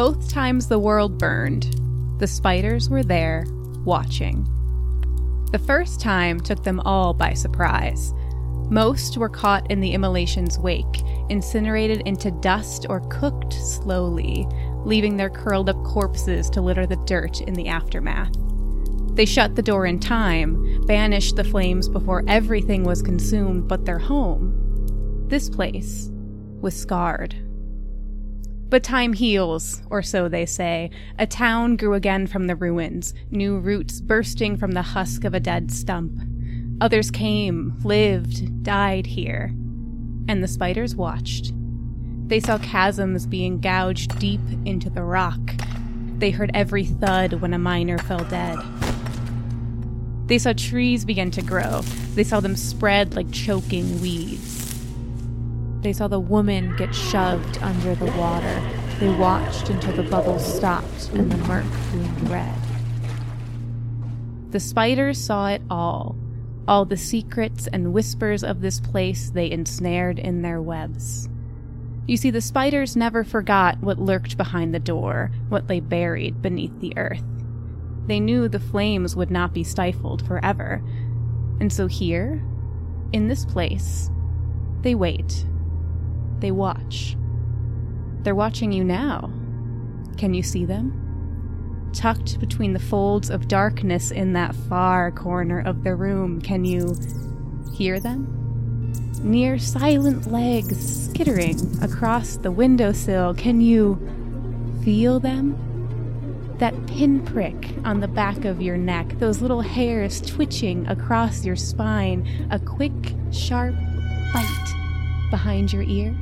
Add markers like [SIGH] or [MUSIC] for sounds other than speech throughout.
Both times the world burned, the spiders were there, watching. The first time took them all by surprise. Most were caught in the immolation's wake, incinerated into dust or cooked slowly, leaving their curled up corpses to litter the dirt in the aftermath. They shut the door in time, banished the flames before everything was consumed but their home. This place was scarred. But time heals, or so they say. A town grew again from the ruins, new roots bursting from the husk of a dead stump. Others came, lived, died here. And the spiders watched. They saw chasms being gouged deep into the rock. They heard every thud when a miner fell dead. They saw trees begin to grow. They saw them spread like choking weeds. They saw the woman get shoved under the water. They watched until the bubbles stopped and the murk gloomed red. The spiders saw it all. All the secrets and whispers of this place they ensnared in their webs. You see, the spiders never forgot what lurked behind the door, what lay buried beneath the earth. They knew the flames would not be stifled forever. And so here, in this place, they wait they watch. They're watching you now. Can you see them? Tucked between the folds of darkness in that far corner of the room, can you hear them? Near silent legs skittering across the windowsill, can you feel them? That pinprick on the back of your neck, those little hairs twitching across your spine, a quick, sharp bite behind your ear?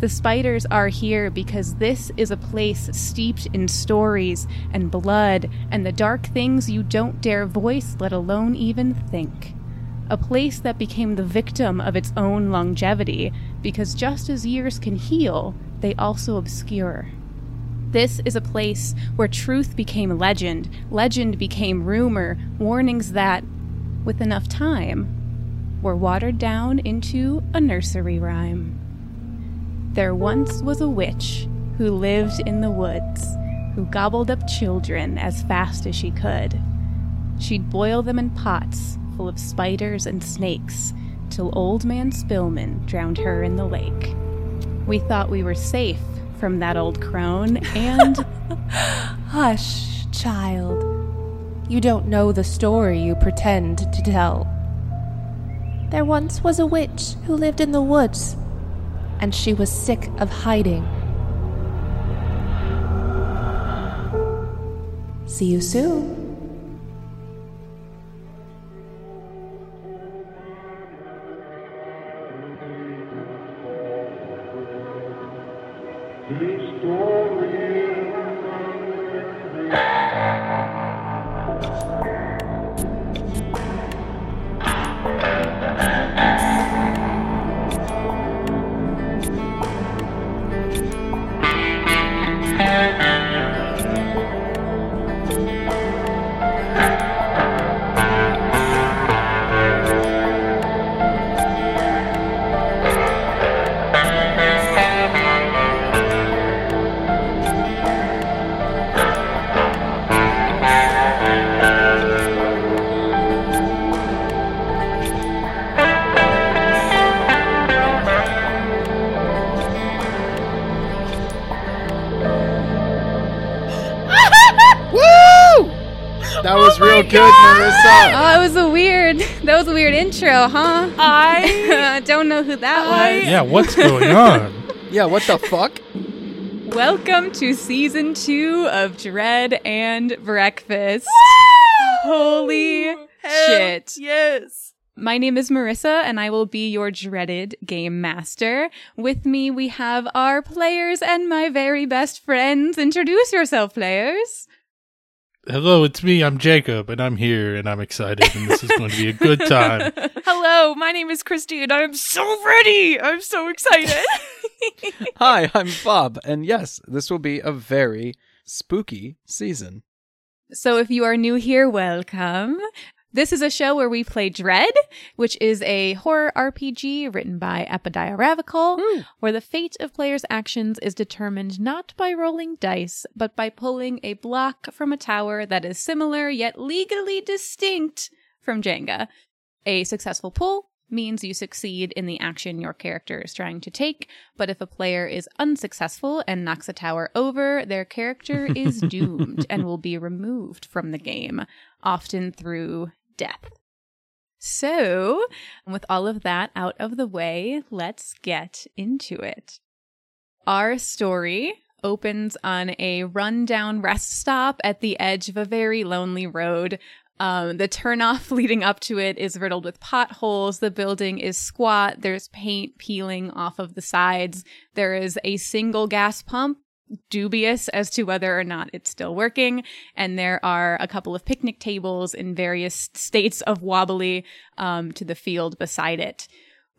The spiders are here because this is a place steeped in stories and blood and the dark things you don't dare voice, let alone even think. A place that became the victim of its own longevity because just as years can heal, they also obscure. This is a place where truth became legend, legend became rumor, warnings that, with enough time, were watered down into a nursery rhyme. There once was a witch who lived in the woods, who gobbled up children as fast as she could. She'd boil them in pots full of spiders and snakes till old man Spillman drowned her in the lake. We thought we were safe from that old crone, and. [LAUGHS] Hush, child. You don't know the story you pretend to tell. There once was a witch who lived in the woods and she was sick of hiding. See you soon. Intro, huh? [LAUGHS] I don't know who that I- was. Yeah, what's going on? [LAUGHS] Yeah, what the fuck? Welcome to season two of Dread and Breakfast. Holy Hell shit. Yes. My name is Marissa, and I will be your dreaded game master. With me, we have our players and my very best friends. Introduce yourself, players. Hello, it's me. I'm Jacob, and I'm here, and I'm excited, and this is going to be a good time. [LAUGHS] Hello, my name is Christy, and I'm so ready. I'm so excited. [LAUGHS] Hi, I'm Bob, and yes, this will be a very spooky season. So, if you are new here, welcome. This is a show where we play Dread, which is a horror RPG written by Epidiah Ravachol, hmm. where the fate of players' actions is determined not by rolling dice, but by pulling a block from a tower that is similar yet legally distinct from Jenga. A successful pull means you succeed in the action your character is trying to take, but if a player is unsuccessful and knocks a tower over, their character is [LAUGHS] doomed and will be removed from the game, often through death. So, with all of that out of the way, let's get into it. Our story opens on a rundown rest stop at the edge of a very lonely road. Um, the turnoff [LAUGHS] leading up to it is riddled with potholes. The building is squat. There's paint peeling off of the sides. There is a single gas pump, dubious as to whether or not it's still working. And there are a couple of picnic tables in various states of wobbly um, to the field beside it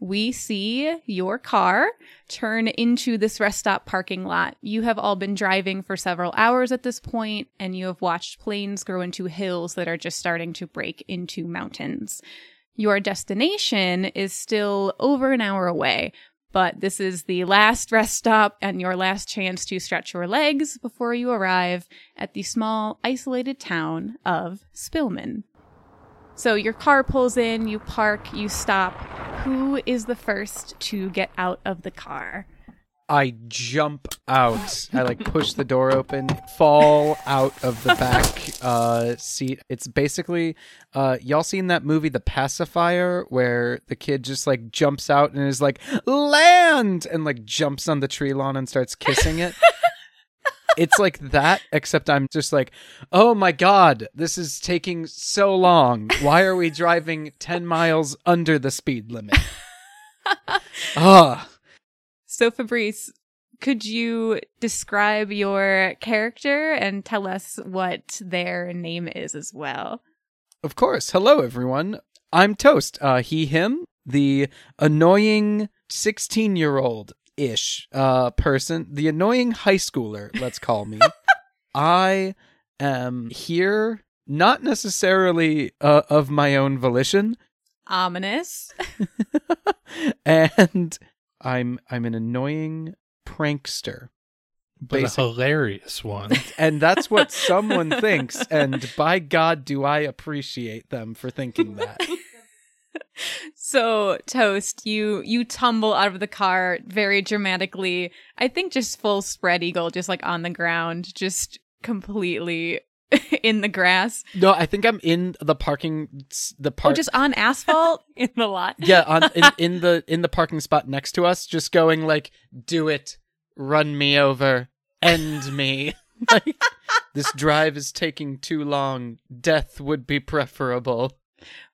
we see your car turn into this rest stop parking lot. You have all been driving for several hours at this point, and you have watched plains grow into hills that are just starting to break into mountains. Your destination is still over an hour away, but this is the last rest stop and your last chance to stretch your legs before you arrive at the small, isolated town of Spillman. So your car pulls in, you park, you stop. Who is the first to get out of the car? I jump out. I like push the door open, fall out of the back [LAUGHS] uh, seat. It's basically uh, y'all seen that movie The Pacifier where the kid just like jumps out and is like land and like jumps on the tree lawn and starts kissing it. [LAUGHS] it's like that except I'm just like, "Oh my god, this is taking so long. Why are we driving 10 miles under the speed limit?" [LAUGHS] Ah. So Fabrice, could you describe your character and tell us what their name is as well? Of course. Hello, everyone. I'm Toast. Uh, he, him, the annoying 16 year old ish uh, person, the annoying high schooler, let's call me. [LAUGHS] I am here, not necessarily uh, of my own volition, Ominous. [LAUGHS] and I'm I'm an annoying prankster. but a hilarious one. [LAUGHS] And that's what [LAUGHS] someone thinks, and by God, do I appreciate them for thinking that. [LAUGHS] So Toast, you you tumble out of the car very dramatically. I think just full spread eagle, just like on the ground, just completely [LAUGHS] in the grass. No, I think I'm in the parking, the park. Oh, just on asphalt [LAUGHS] in the lot. [LAUGHS] yeah, on in, in the in the parking spot next to us, just going like, "Do it, run me over, end me." like this drive is taking too long. Death would be preferable.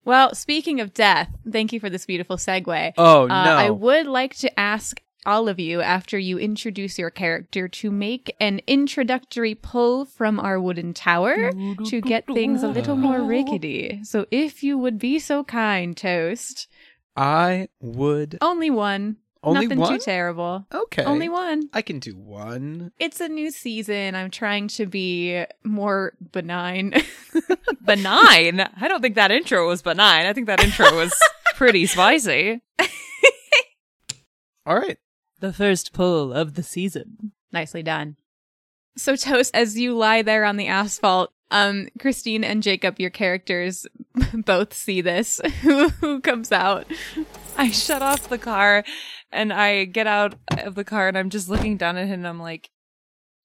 Well, speaking of death, thank you for this beautiful segue. Oh Uh, no! I would like to ask all of you, after you introduce your character, to make an introductory pull from our wooden tower to get things a little more rickety. So, if you would be so kind, Toast. I would Only one. only Nothing one. too terrible. okay, Only one. I can do one. It's a new season. I'm trying to be more benign. [LAUGHS] benign. I don't think that intro was benign. I think that intro was [LAUGHS] pretty spicy. All right. The first pull of the season. Nicely done. So, Toast, as you lie there on the asphalt, um, Christine and Jacob, your characters, [LAUGHS] both see this. [LAUGHS] who, who comes out? I shut off the car and I get out of the car and I'm just looking down at him and I'm like,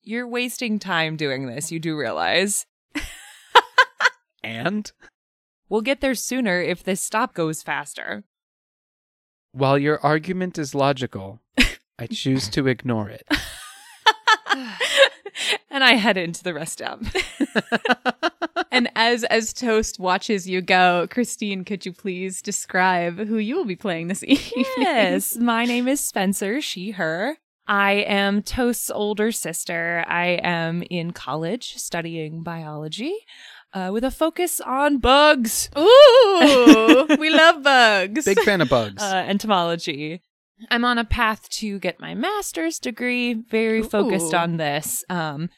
You're wasting time doing this. You do realize. [LAUGHS] And We'll get there sooner if this stop goes faster. while your argument is logical, I choose to ignore it. [LAUGHS] [SIGHS] and I head into the rest stop. [LAUGHS] And as as Toast watches you go, Christine, could you please describe who you will be playing this evening? Yes, [LAUGHS] my name is Spencer, she, her. I am Toast's older sister. I am in college studying biology uh, with a focus on bugs, Ooh, we love bugs. Big fan of bugs. uh, entomology. I'm on a path to get my master's degree, very focused on this. Um,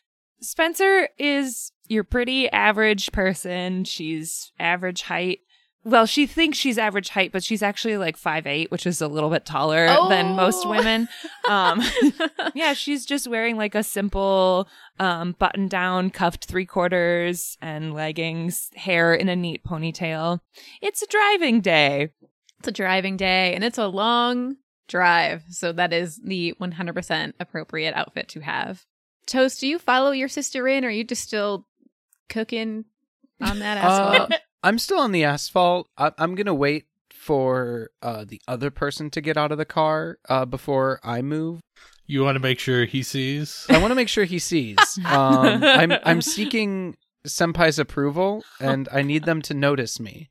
Spencer is your pretty average person. She's average height. Well, she thinks she's average height, but she's actually like five eight, which is a little bit taller than most Oh. women. [LAUGHS] Um, [LAUGHS] yeah, she's just wearing like a simple um, button down, cuffed three quarters and leggings, hair in a neat ponytail. It's a driving day. It's a driving day and it's a long drive. So that is the 100% appropriate outfit to have. Toast, do you follow your sister in or are you just still cooking on that asphalt? Uh, [LAUGHS] I'm still on the asphalt. I- I'm gonna wait for uh, the other person to get out of the car uh, before I move. You want to make sure he sees? I want to make sure he sees. [LAUGHS] Um, I'm I'm seeking senpai's approval, and I need them to notice me.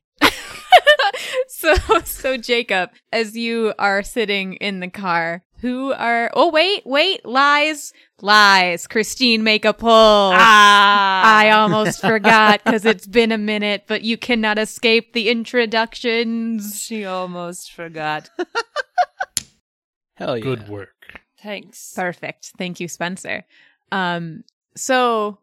So [LAUGHS] so Jacob, as you are sitting in the car, who are Oh wait, wait, lies. Lies. Christine make a pull. Ah, I almost [LAUGHS] forgot because it's been a minute, but you cannot escape the introductions. she almost forgot. [LAUGHS] Hell yeah! Good work. Thanks. Perfect. Thank you, Spencer. Um, so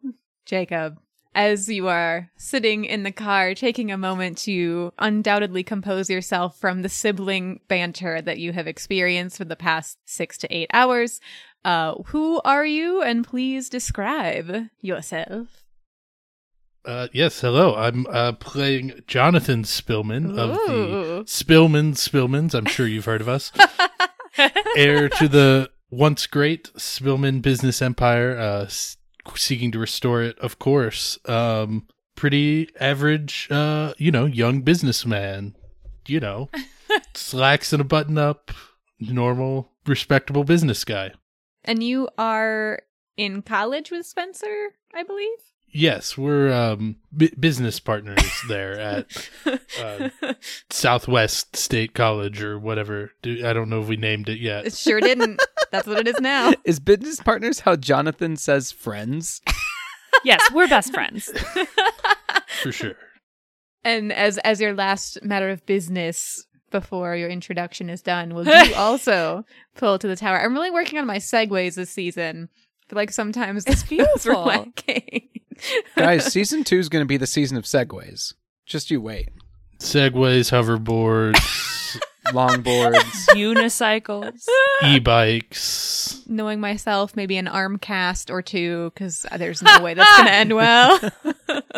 Jacob, as you are sitting in the car, taking a moment to undoubtedly compose yourself from the sibling banter that you have experienced for the past six to eight hours, uh, who are you? And please describe yourself. Uh, yes, hello. I'm uh, playing Jonathan Spillman of the Spillman Spillmans. I'm sure you've heard of us. [LAUGHS] Heir to the once great Spillman business empire, uh, seeking to restore it, of course. Um, pretty average, uh, you know, young businessman. You know, [LAUGHS] slacks and a button up, normal, respectable business guy. And you are in college with Spencer, I believe. Yes, we're um, b- business partners there at [LAUGHS] uh, Southwest State College or whatever. Do, I don't know if we named it yet. It sure didn't. [LAUGHS] That's what it is now. [LAUGHS] Is business partners how Jonathan says friends? [LAUGHS] yes, we're best friends. for sure. And as as your last matter of business before your introduction is done, will [LAUGHS] you also pull to the tower? I'm really working on my segues this season. I feel like sometimes It's feels are beautiful. lacking. Guys, season two is going to be the season of segues. Just you wait. Segways, hoverboards, Longboards. [LAUGHS] Unicycles. e-bikes. Knowing myself, maybe an arm cast or two, because there's no way that's going to end well. [LAUGHS]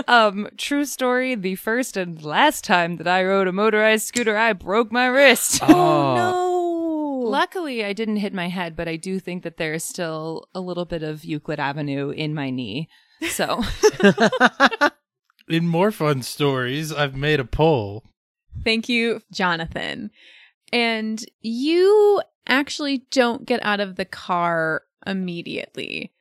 Um, true story. The first and last time that I rode a motorized scooter, I broke my wrist. Oh, [LAUGHS] no. Luckily, I didn't hit my head, but I do think that there is still a little bit of Euclid Avenue in my knee. So, In more fun stories, I've made a poll. Thank you, Jonathan. And you actually don't get out of the car immediately.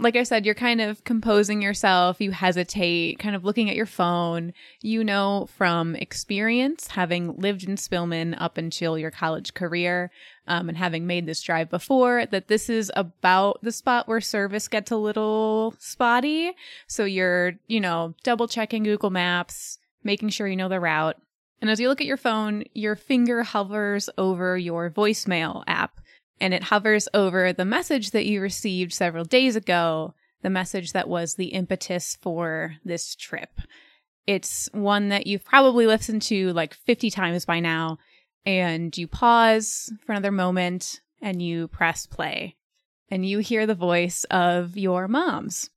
Like I said, you're kind of composing yourself. You hesitate, kind of looking at your phone. You know from experience, having lived in Spillman up until your college career, um, and having made this drive before, that this is about the spot where service gets a little spotty. So you're, you know, double checking Google Maps, making sure you know the route. And as you look at your phone, your finger hovers over your voicemail app and it hovers over the message that you received several days ago, the message that was the impetus for this trip. It's one that you've probably listened to like 50 times by now, and you pause for another moment and you press play, and you hear the voice of your mom's.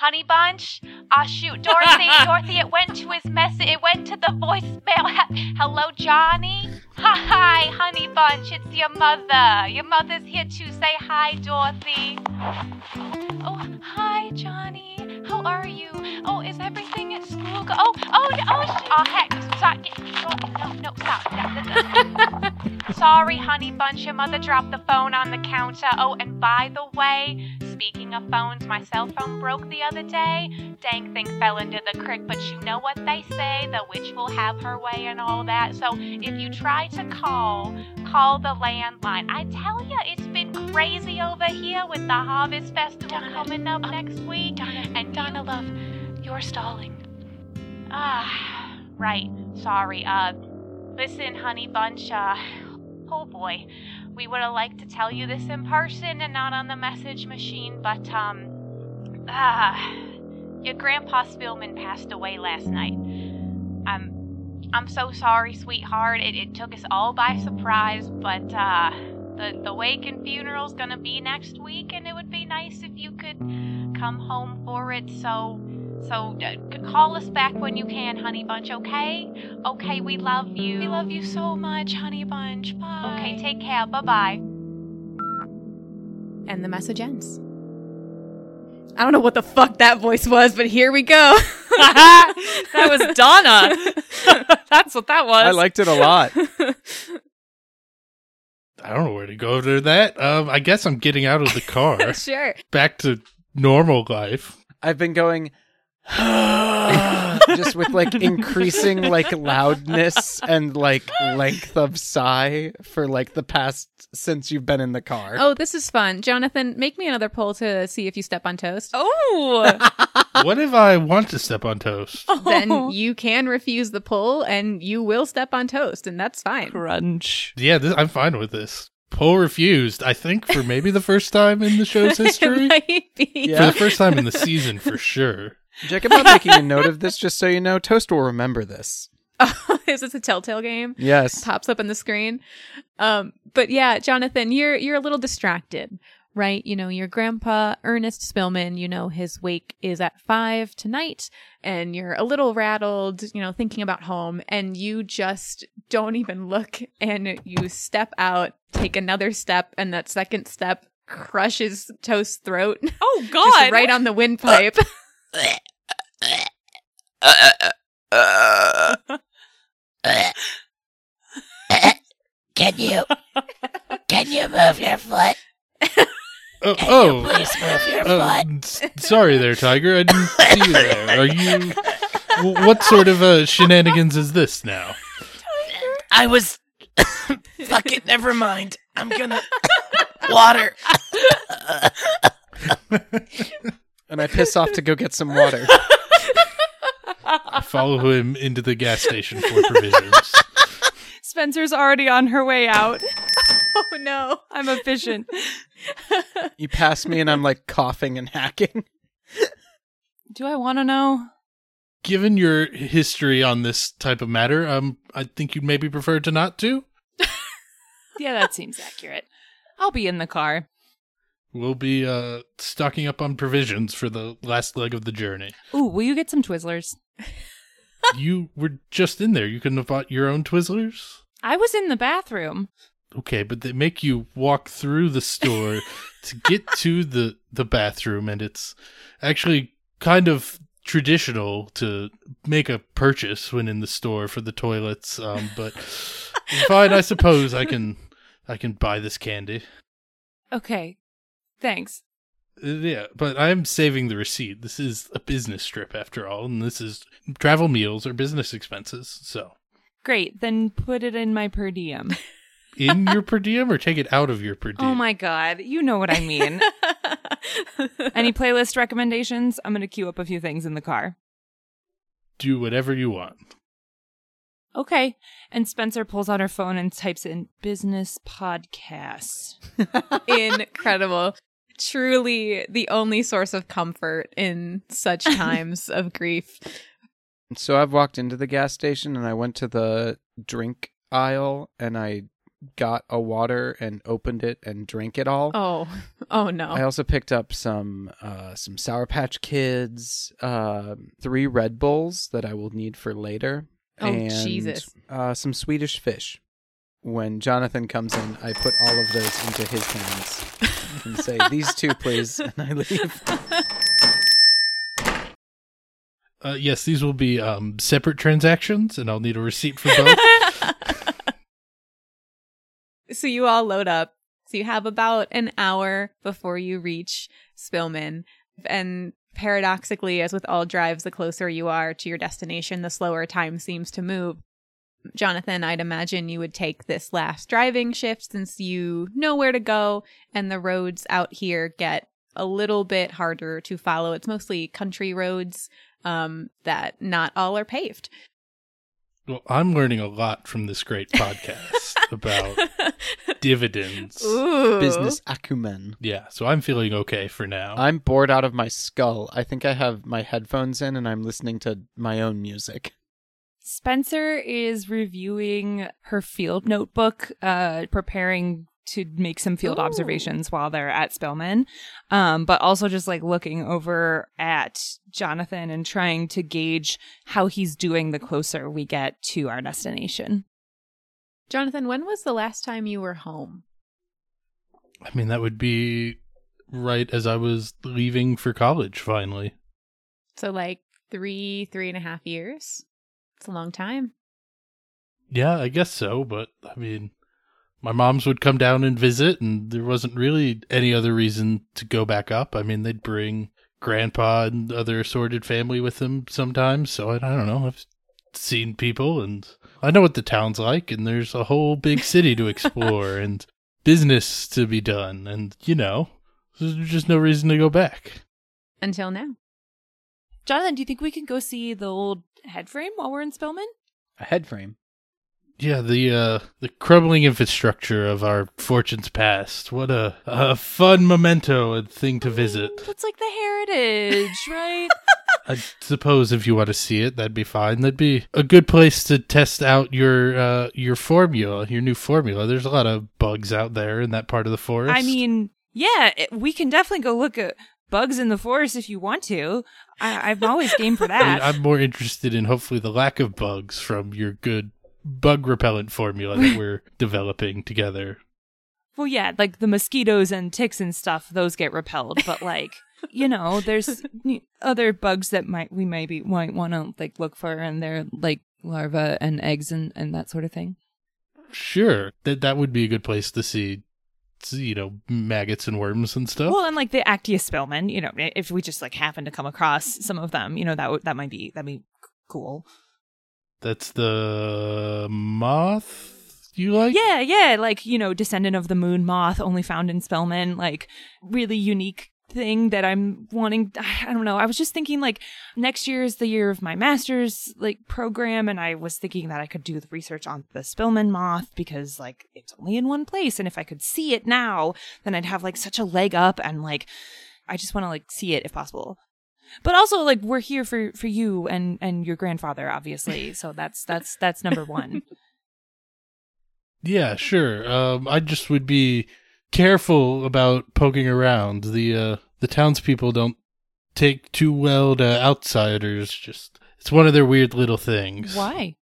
Honey Bunch? Ah, shoot, Dorothy, [LAUGHS] Dorothy, it went to his message. It went to the voicemail. Hello, Johnny? Hi, Honey Bunch, it's your mother. Your mother's here to say hi, Dorothy. Oh, hi, Johnny. How are you? Oh, is everything at school? Go- oh, oh, no, oh, sh- oh, heck. Stop. Get, oh, no, no, stop. No, no, no. Sorry, Honey Bunch, your mother dropped the phone on the counter. Oh, and by the way, speaking of phones, my cell phone broke the other day. Dang thing fell into the creek, but you know what they say, the witch will have her way and all that. So if you try to call, call the landline. I tell ya, it's been crazy over here with the Harvest Festival coming up um, next week. and Donna, love, you're stalling. Ah, right. Sorry. Uh, listen, honey bunch. Uh, oh boy, we would have liked to tell you this in person and not on the message machine, but um, ah, your grandpa Spillman passed away last night. I'm I'm so sorry, sweetheart. It, it took us all by surprise, but uh, the the wake and funeral's gonna be next week, and it would be nice if you could come home for it. So so uh, call us back when you can, Honey Bunch. Okay? Okay, we love you. We love you so much, Honey Bunch. Bye. Okay, take care. Bye bye. And the message ends. I don't know what the fuck that voice was, but here we go. [LAUGHS] that was Donna. [LAUGHS] That's what that was. I liked it a lot. [LAUGHS] I don't know where to go after that. Um, I guess I'm getting out of the car, [LAUGHS] sure. back to normal life. I've been going [SIGHS] [LAUGHS] just with like [LAUGHS] increasing like loudness and like length of sigh for like the past since you've been in the car. Oh, this is fun. Jonathan, make me another poll to see if you step on toast. oh. [LAUGHS] what if I want to step on toast? Then oh. you can refuse the poll and you will step on toast, and that's fine. Crunch. Yeah, this, I'm fine with this. Poll refused. I think for maybe the first time in the show's [LAUGHS] history. It might be. For the first time in the season, for sure. Jacob, I'm making a note of this just so you know. Toast will remember this. [LAUGHS] is this a telltale game? Yes. Pops up on the screen. Um, but yeah, Jonathan, you're you're a little distracted, right? You know, your grandpa Ernest Spillman, you know, his wake is at five tonight, and you're a little rattled, you know, thinking about home, and you just don't even look, and you step out, take another step, and that second step crushes Toast's throat, Oh [LAUGHS] just God! right on the windpipe. [LAUGHS] Can you can you move your foot? [LAUGHS] Oh, Can oh you please move your uh, foot? s- sorry there, Tiger. I didn't [LAUGHS] see you there. Are you? What sort of uh, shenanigans is this now? I was [COUGHS] fuck it, never mind. I'm gonna [COUGHS] water. And I piss off to go get some water. I follow him into the gas station for provisions. Spencer's already on her way out. [LAUGHS] oh no! I'm efficient. [LAUGHS] You pass me and I'm like coughing and hacking. Do I want to know? Given your history on this type of matter, um, I think you'd maybe prefer to not to. [LAUGHS] Yeah, that seems accurate. I'll be in the car. We'll be uh, stocking up on provisions for the last leg of the journey. Ooh, will you get some Twizzlers? you were just in there. You couldn't have bought your own Twizzlers? I was in the bathroom. Okay, but they make you walk through the store [LAUGHS] to get to the the bathroom, and it's actually kind of traditional to make a purchase when in the store for the toilets. Um, but [LAUGHS] fine, I suppose I can I can buy this candy. Okay, thanks. Uh, Yeah, but I'm saving the receipt. This is a business trip after all, and this is travel meals or business expenses. So, Great, then put it in my per diem. [LAUGHS] in your per diem or take it out of your per [LAUGHS] oh diem. oh my god, you know what I mean. [LAUGHS] Any playlist recommendations? I'm going to queue up a few things in the car. Do whatever you want. Okay. And Spencer pulls out her phone and types in business podcasts. Incredible. Truly the only source of comfort in such [LAUGHS] times of grief. So I've walked into the gas station and I went to the drink aisle and I got a water and opened it and drank it all. Oh, [LAUGHS] oh no! I also picked up some uh, some Sour Patch Kids, um three Red Bulls that I will need for later, Oh, and Jesus. uh, some Swedish fish. When Jonathan comes in, I put all of those into his hands and say, [LAUGHS] "These two, please," and I leave. Uh, yes, these will be um, separate transactions, and I'll need a receipt for both. [LAUGHS] so you all load up. So you have about an hour before you reach Spillman. And paradoxically, as with all drives, the closer you are to your destination, the slower time seems to move. Jonathan, I'd imagine you would take this last driving shift since you know where to go, and the roads out here get a little bit harder to follow. It's mostly country roads um, that not all are paved. Well, I'm learning a lot from this great [LAUGHS] podcast about dividends. Ooh. Business acumen. Yeah, so I'm feeling okay for now. I'm bored out of my skull. I think I have my headphones in and I'm listening to my own music. Spencer is reviewing her field notebook, uh, preparing to make some field Ooh. observations while they're at Spillman, um, but also just like looking over at Jonathan and trying to gauge how he's doing the closer we get to our destination. Jonathan, when was the last time you were home? I mean, that would be right as I was leaving for college finally. So, like three, three and a half years? It's a long time. Yeah, I guess so, but I mean, my moms would come down and visit, and there wasn't really any other reason to go back up. I mean, they'd bring grandpa and other assorted family with them sometimes, so I, I don't know. I've seen people, and I know what the town's like, and there's a whole big city to explore [LAUGHS] and business to be done, and you know, there's just no reason to go back. Until now. Jonathan, do you think we can go see the old head frame while we're in Spillman? A head frame. Yeah, the uh the crumbling infrastructure of our fortunes past. What a a fun memento and thing to visit. It's like the heritage, right? [LAUGHS] I suppose if you want to see it, that'd be fine. That'd be a good place to test out your uh your formula, your new formula. There's a lot of bugs out there in that part of the forest. I mean, yeah, it, we can definitely go look at bugs in the forest if you want to. I, I'm always game for [LAUGHS] I that. mean, I'm more interested in hopefully the lack of bugs from your good bug repellent formula that we're [LAUGHS] developing together. well, yeah, like the mosquitoes and ticks and stuff, those get repelled. But like, you know, there's [LAUGHS] other bugs that might we maybe might want to like look for, and they're like larvae and eggs and and that sort of thing. Sure, that that would be a good place to see, you know, maggots and worms and stuff. Well, and like the Actias spillman, you know, if we just like happen to come across some of them, you know, that would that might be that'd be cool. That's the moth you like? Yeah, yeah, like, you know, descendant of the moon moth only found in Spillman, like really unique thing that I'm wanting [SIGHS] I don't know. I was just thinking like next year is the year of my master's like program and I was thinking that I could do the research on the Spillman moth because like it's only in one place and if I could see it now, then I'd have like such a leg up and like I just want to like see it if possible. But also like we're here for for you and and your grandfather obviously. So that's that's that's number 1. [LAUGHS] Yeah, sure. Um, I just would be careful about poking around. The uh, the townspeople don't take too well to outsiders. Just it's one of their weird little things. Why?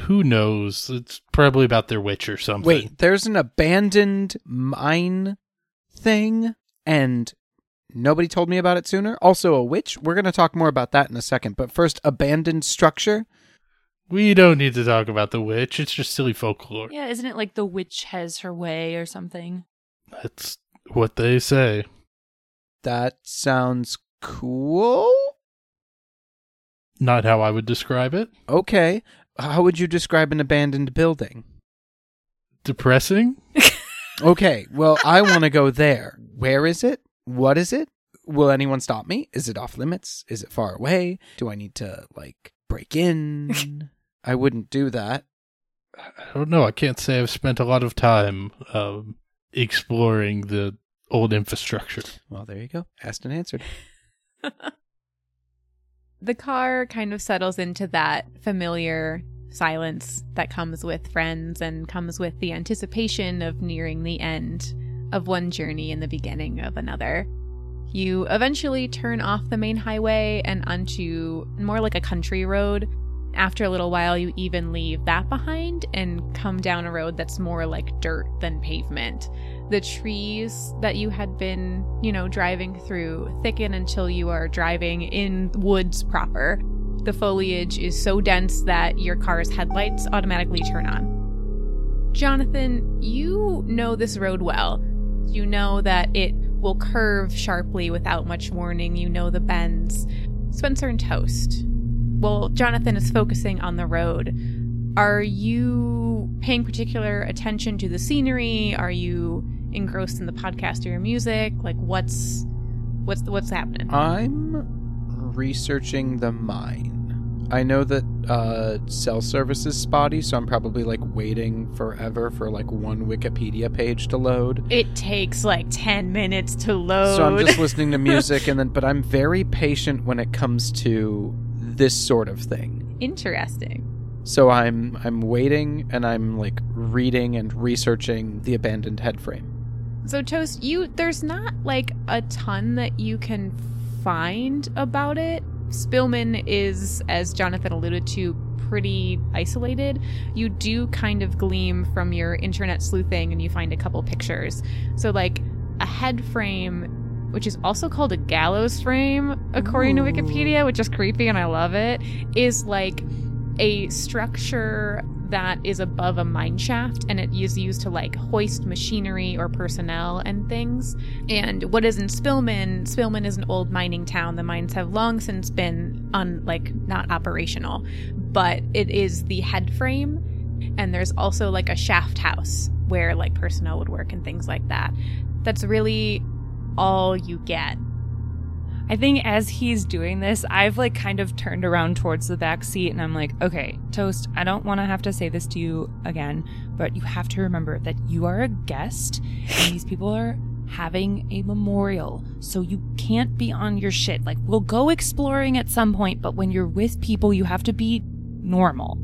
Who knows? It's probably about their witch or something. Wait, there's an abandoned mine thing, and nobody told me about it sooner. Also, a witch. We're going to talk more about that in a second. But first, abandoned structure. we don't need to talk about the witch. It's just silly folklore. Yeah, isn't it like the witch has her way or something? That's what they say. That sounds cool. Not how I would describe it. Okay. How would you describe an abandoned building? Depressing. [LAUGHS] Okay, well, I want to go there. Where is it? What is it? Will anyone stop me? Is it off limits? Is it far away? Do I need to, like, break in? [LAUGHS] I wouldn't do that. I don't know. I can't say I've spent a lot of time um, exploring the old infrastructure. Well, there you go. Asked and answered. [LAUGHS] The car kind of settles into that familiar silence that comes with friends and comes with the anticipation of nearing the end of one journey and the beginning of another. You eventually turn off the main highway and onto more like a country road. After a little while, you even leave that behind and come down a road that's more like dirt than pavement. The trees that you had been, you know, driving through thicken until you are driving in woods proper. The foliage is so dense that your car's headlights automatically turn on. Jonathan, you know this road well. You know that it will curve sharply without much warning. You know the bends. Spencer and Toast. Well, Jonathan is focusing on the road. Are you paying particular attention to the scenery? Are you engrossed in the podcast or your music? Like what's what's what's happening? I'm researching the mine. I know that uh, cell service is spotty, so I'm probably like waiting forever for like one Wikipedia page to load. It takes like 10 minutes to load. So I'm just [LAUGHS] listening to music, and then, but I'm very patient when it comes to this sort of thing. Interesting. So I'm I'm waiting, and I'm like reading and researching the abandoned headframe. So Toast, you there's not like a ton that you can find about it. Spillman is, as Jonathan alluded to, pretty isolated. You do kind of gleam from your internet sleuthing and you find a couple pictures. So like a head frame which is also called a gallows frame according to Wikipedia, which is creepy and I love it, is like a structure that is above a mine shaft and it is used to like hoist machinery or personnel and things. And what is in Spillman, Spillman is an old mining town. The mines have long since been un like not operational, but it is the head frame and there's also like a shaft house where like personnel would work and things like that. That's really all you get. I think as he's doing this, I've like kind of turned around towards the back seat and I'm like, okay, Toast, I don't want to have to say this to you again, but you have to remember that you are a guest and these people are having a memorial. So you can't be on your shit. Like, we'll go exploring at some point, but when you're with people, you have to be normal.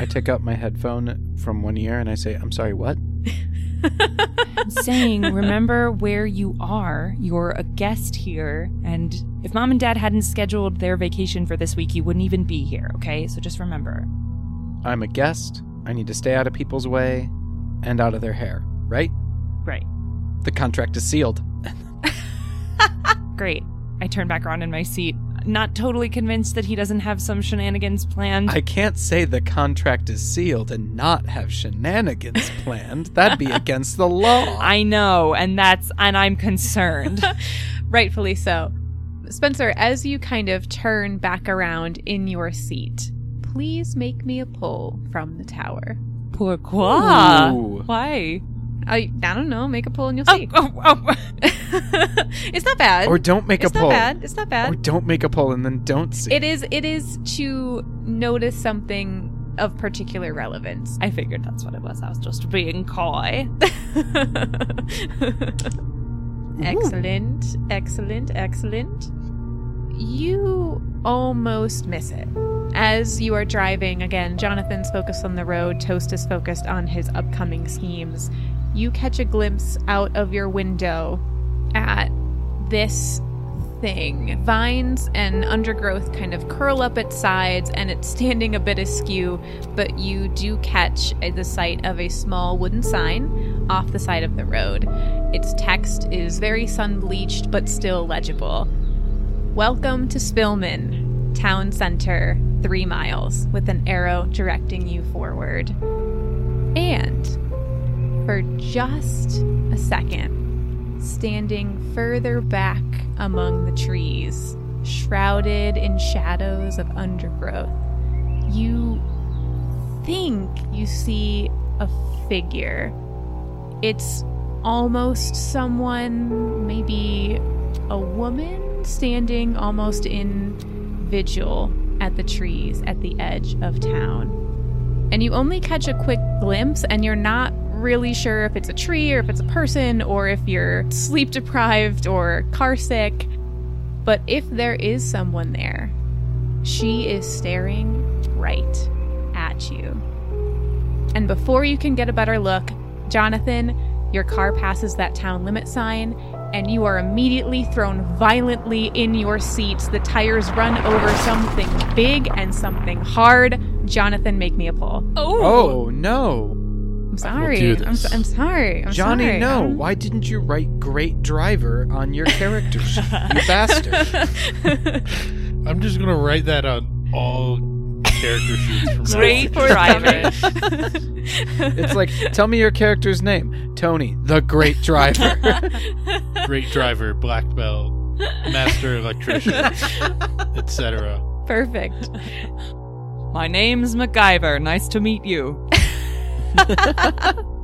I take out my headphone from one ear and I say, "I'm sorry, what?" [LAUGHS] I'm saying, remember where you are. You're a guest here. And if mom and dad hadn't scheduled their vacation for this week, you wouldn't even be here, okay? So just remember. I'm a guest. I need to stay out of people's way and out of their hair, right? Right. The contract is sealed. [LAUGHS] Great. I turn back around in my seat, not totally convinced that he doesn't have some shenanigans planned. I can't say the contract is sealed and not have shenanigans [LAUGHS] planned. That'd be against the law. I know, and that's and I'm concerned. [LAUGHS] Rightfully so. Spencer, as you kind of turn back around in your seat, please make me a pull from the tower. Pourquoi? Ooh. Why? I, I don't know, make a pull and you'll Oh, see. oh, oh. oh. [LAUGHS] it's not bad. Or don't make it's a not bad. It's not bad. Or don't make a poll and then don't see. It is it is to notice something of particular relevance. I figured that's what it was. I was just being coy. [LAUGHS] excellent, excellent, excellent. You almost miss it. As you are driving, again, Jonathan's focused on the road, Toast is focused on his upcoming schemes. You catch a glimpse out of your window at this thing. Vines and undergrowth kind of curl up its sides, and it's standing a bit askew, but you do catch the sight of a small wooden sign off the side of the road. Its text is very sun bleached, but still legible. Welcome to Spillman, town center, three miles, with an arrow directing you forward. And for just a second, standing further back among the trees, shrouded in shadows of undergrowth, you think you see a figure. It's almost someone, maybe a woman, standing almost in vigil at the trees at the edge of town. And you only catch a quick glimpse, and you're not really sure if it's a tree or if it's a person or if you're sleep deprived or car sick. But if there is someone there, she is staring right at you. And before you can get a better look, Jonathan, your car passes that town limit sign, and you are immediately thrown violently in your seats. The tires run over something big and something hard. Jonathan, make me a pull. oh, oh no, I'm sorry. do I'm, so- I'm sorry. I'm sorry. Johnny! sorry. No, I'm- why didn't you write "great driver" on your character sheet? You [LAUGHS] bastard! I'm just gonna write that on all character sheets from now Great driver. It's like, tell me your character's name. Tony, the great driver. [LAUGHS] Great driver, black belt, master electrician, [LAUGHS] etc. Perfect. My name's MacGyver. Nice to meet you. [LAUGHS]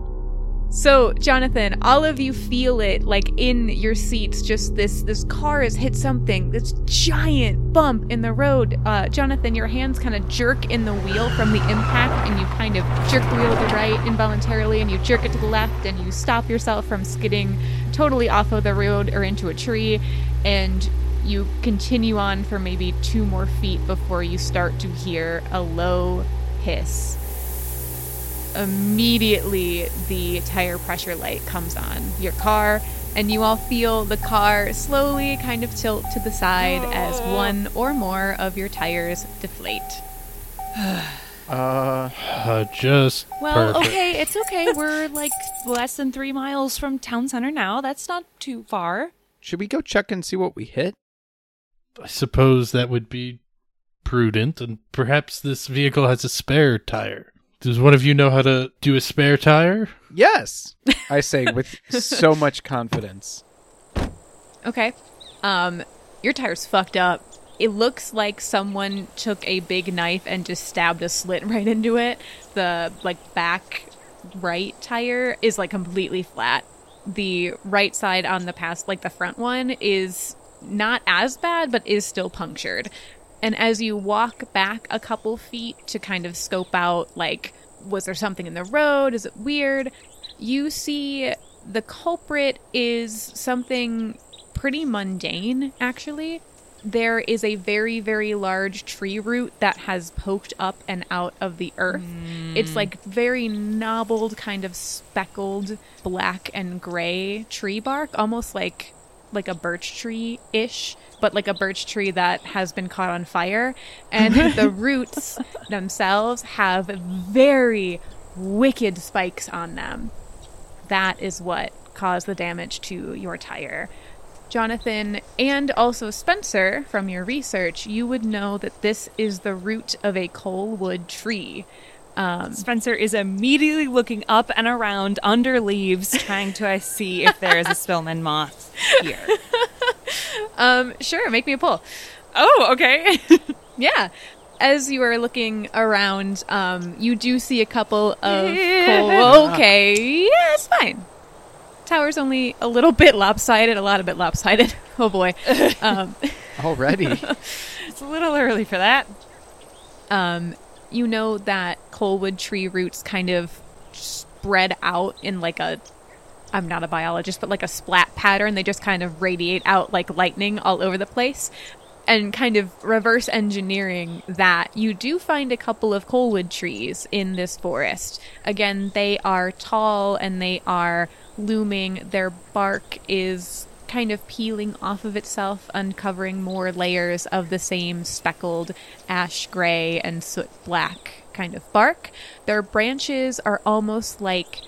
So, Jonathan, all of you feel it like in your seats. Just this this car has hit something. This giant bump in the road. Uh, Jonathan, your hands kind of jerk in the wheel from the impact, and you kind of jerk the wheel to the right involuntarily, and you jerk it to the left, and you stop yourself from skidding totally off of the road or into a tree, and you continue on for maybe two more feet before you start to hear a low hiss immediately the tire pressure light comes on your car and you all feel the car slowly kind of tilt to the side as one or more of your tires deflate. [SIGHS] Uh, Uh, just Well, perfect. okay, it's okay. We're like less than three miles from town center now. That's not too far. should we go check and see what we hit? I suppose that would be prudent, and perhaps this vehicle has a spare tire. Does one of you know how to do a spare tire? Yes, I say with so much confidence. Okay. Um your tire's fucked up. It looks like someone took a big knife and just stabbed a slit [LAUGHS] right into it. The like back right tire is like completely flat. The right side on the past like the front one is not as bad but is still punctured. And as you walk back a couple feet to kind of scope out like was there something in the road? Is it weird? You see the culprit is something pretty mundane, actually. There is a very, very large tree root that has poked up and out of the earth. It's hmm. like very knobbled, kind of speckled black and gray tree bark, almost like like a birch tree ish, but like a birch tree that has been caught on fire. And [LAUGHS] the roots themselves have very wicked spikes on them. That is what caused the damage to your tire. Jonathan and also Spencer, from your research, you would know that this is the root of a coalwood tree. Um, Spencer is immediately looking up and around under leaves, trying to see if there is a Spillman moth here. [LAUGHS] um, sure, make me a pull. Oh, okay. [LAUGHS] Yeah. As you are looking around, um, you do see a couple of coal. [LAUGHS] Okay, yeah, it's fine. Tower's only a little bit lopsided, a lot of bit lopsided. Oh boy. Um, Already, it's a little early for that. um, you know that coalwood tree roots kind of spread out in like a I'm not a biologist, but like a splat pattern. They just kind of radiate out like lightning all over the place. And kind of reverse engineering that, you do find a couple of coalwood trees in this forest. Again, they are tall and they are looming. Their bark is kind of peeling off of itself, uncovering more layers of the same speckled ash gray and soot black kind of bark. Their branches are almost like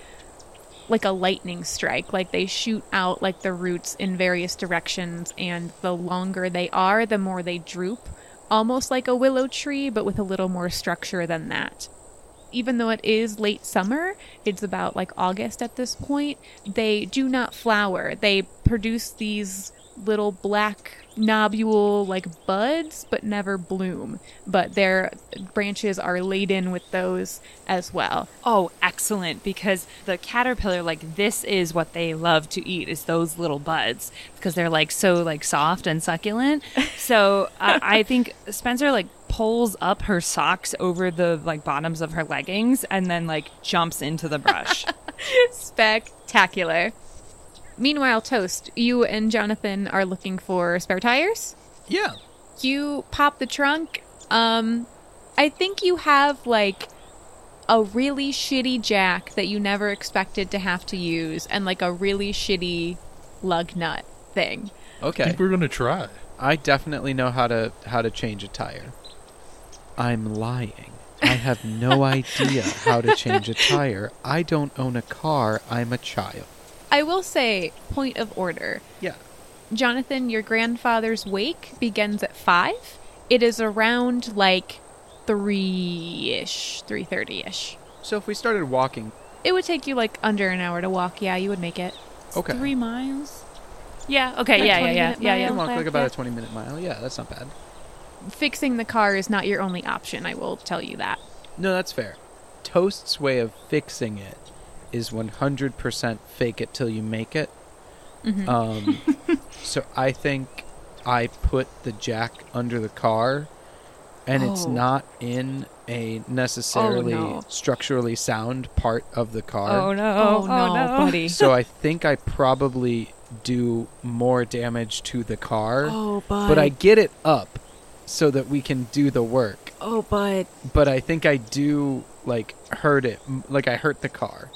like a lightning strike. Like they shoot out like the roots in various directions and the longer they are the more they droop. Almost like a willow tree but with a little more structure than that even though it is late summer it's about like august at this point they do not flower. They produce these little black nobule like buds but never bloom but their branches are laden with those as well Oh, excellent! Because the caterpillar, like this, is what they love to eat is those little buds because they're like so like soft and succulent. [LAUGHS] So uh, I think Spencer like pulls up her socks over the like bottoms of her leggings and then like jumps into the brush. [LAUGHS] Spectacular. Meanwhile, Toast, you and Jonathan are looking for spare tires. yeah. You pop the trunk. Um, I think you have like a really shitty jack that you never expected to have to use, and like a really shitty lug nut thing. I Okay. think we're gonna try. I definitely know how to how to change a tire. I'm lying. I have no [LAUGHS] idea how to change a tire. I don't own a car. I'm a child. I will say, point of order. Yeah. Jonathan, your grandfather's wake begins at five. It is around like three ish, three thirty ish. So if we started walking, It would take you like under an hour to walk. Yeah, you would make it. okay. Three miles. Yeah. Okay. Like yeah. Yeah. Yeah. Yeah. Yeah. walk like about Yeah. a 20 minute mile. Yeah, that's not bad. Fixing the car is not your only option. I will tell you that. No, that's fair. Toast's way of fixing it is 100% fake it till you make it. Mhm. Um, [LAUGHS] so I think I put the jack under the car, and it's Oh. not in a necessarily no. structurally sound part of the car. Oh no! oh, no, buddy. So I think I probably do more damage to the car, Oh, bud. but I get it up so that we can do the work. Oh, bud. But I think I do like hurt it, like I hurt the car.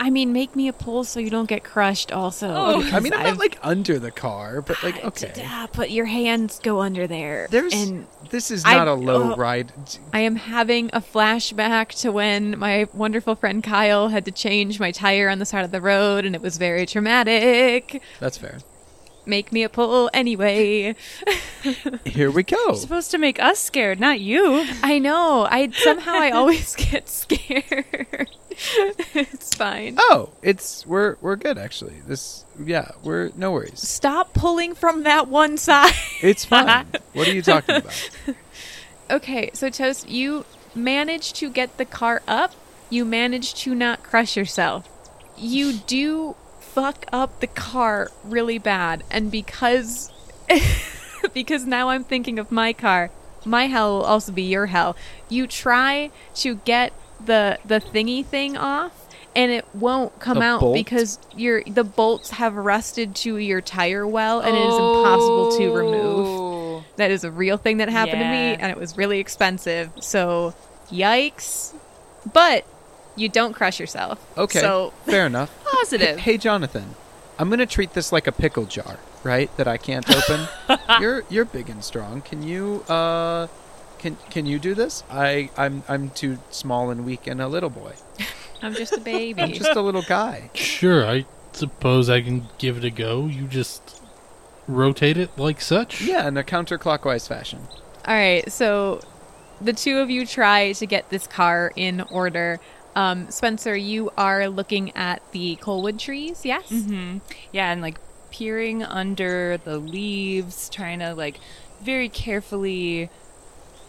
I mean, make me a pull so you don't get crushed. Also, Oh. I mean, I'm I've- not like under the car, but like okay. Yeah, but your hands go under there. There's and this is not a low uh, ride. I am having a flashback to when my wonderful friend Kyle had to change my tire on the side of the road, and it was very traumatic. That's fair. Make me a pull anyway. [LAUGHS] Here we go. You're supposed to make us scared, not you. I know. I somehow I always [LAUGHS] get scared. it's fine. Oh, it's we're we're good actually. This yeah, we're no worries. Stop pulling from that one side. It's fine. what are you [LAUGHS] talking about? Okay, so Toast, you managed to get the car up. You managed to not crush yourself. You do fuck up the car really bad, and because [LAUGHS] because now I'm thinking of my car, my hell will also be your hell. You try to get the the thingy thing off and it won't come The out bolt? because your the bolts have rusted to your tire well and it is impossible to oh. remove. Oh. That is a real thing that happened to me, and it was really expensive. So, yikes. But you don't crush yourself. Okay. So, Fair enough. [LAUGHS] Positive. Hey, Jonathan, I'm gonna treat this like a pickle jar, right? That I can't open. [LAUGHS] you're you're big and strong. Can you uh, can can you do this? I I'm I'm too small and weak and a little boy. [LAUGHS] I'm just a baby. I'm just a little guy. Sure, I suppose I can give it a go. You just rotate it like such. Yeah, in a counterclockwise fashion. All right. So, the two of you try to get this car in order. Um, Spencer, you are looking at the coalwood trees, yes? hmm Yeah, and like peering under the leaves, trying to like very carefully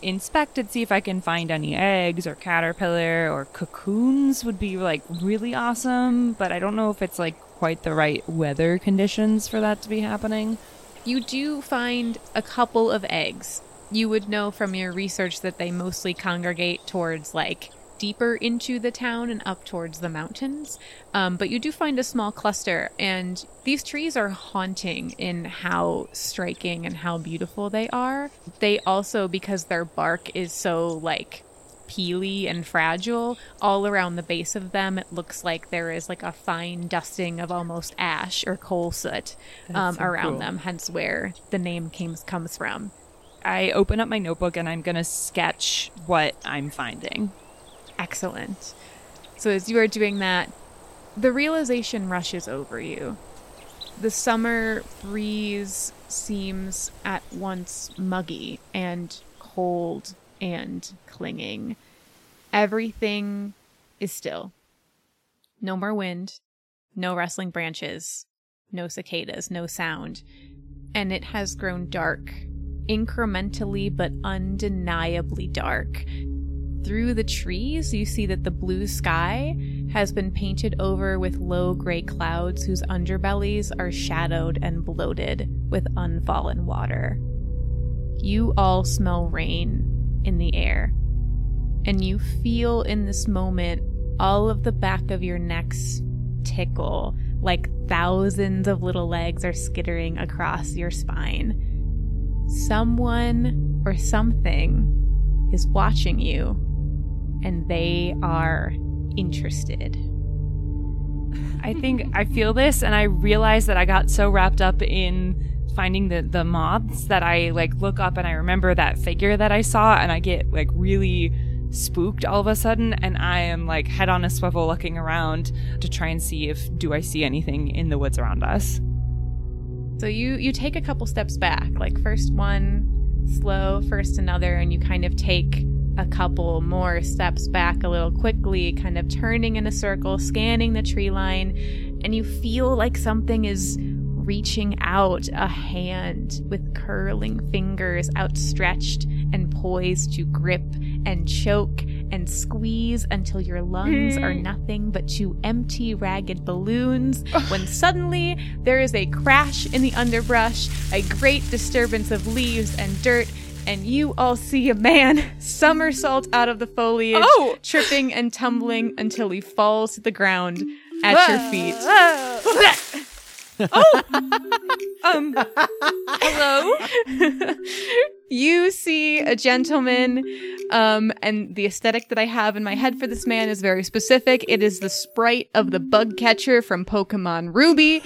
inspect it, see if I can find any eggs or caterpillar or cocoons would be like really awesome. But I don't know if it's like quite the right weather conditions for that to be happening. You do find a couple of eggs. You would know from your research that they mostly congregate towards like deeper into the town and up towards the mountains. Um, but you do find a small cluster, and these trees are haunting in how striking and how beautiful they are. They also, because their bark is so like peely and fragile all around the base of them it looks like there is like a fine dusting of almost ash or coal soot um, so around cool. them hence where the name came, comes from I open up my notebook and I'm gonna sketch what I'm finding. Excellent. So as you are doing that the realization rushes over you. The summer breeze seems at once muggy and cold and clinging. Everything is still. No more wind no rustling branches no cicadas no sound. And it has grown dark incrementally but undeniably dark through the trees, you see that the blue sky has been painted over with low gray clouds whose underbellies are shadowed and bloated with unfallen water. You all smell rain in the air, and you feel in this moment all of the back of your necks tickle like thousands of little legs are skittering across your spine. Someone or something is watching you and they are interested. I think I feel this and I realize that I got so wrapped up in finding the the moths that I like look up and I remember that figure that I saw and I get like really spooked all of a sudden and I am like head on a swivel looking around to try and see if do I see anything in the woods around us. So you you take a couple steps back, like first one slow, first another, and you kind of take a couple more steps back a little quickly, kind of turning in a circle, scanning the tree line, and you feel like something is reaching out a hand with curling fingers outstretched and poised to grip and choke and squeeze until your lungs are mm. nothing but two empty, ragged balloons. [SIGHS] when suddenly there is a crash in the underbrush, a great disturbance of leaves and dirt. And you all see a man [LAUGHS] somersault out of the foliage, Oh! tripping and tumbling until he falls to the ground at your feet. [LAUGHS] Oh Um, hello? [LAUGHS] you see a gentleman, um, and the aesthetic that I have in my head for this man is very specific. It is the sprite of the bug catcher from Pokemon Ruby.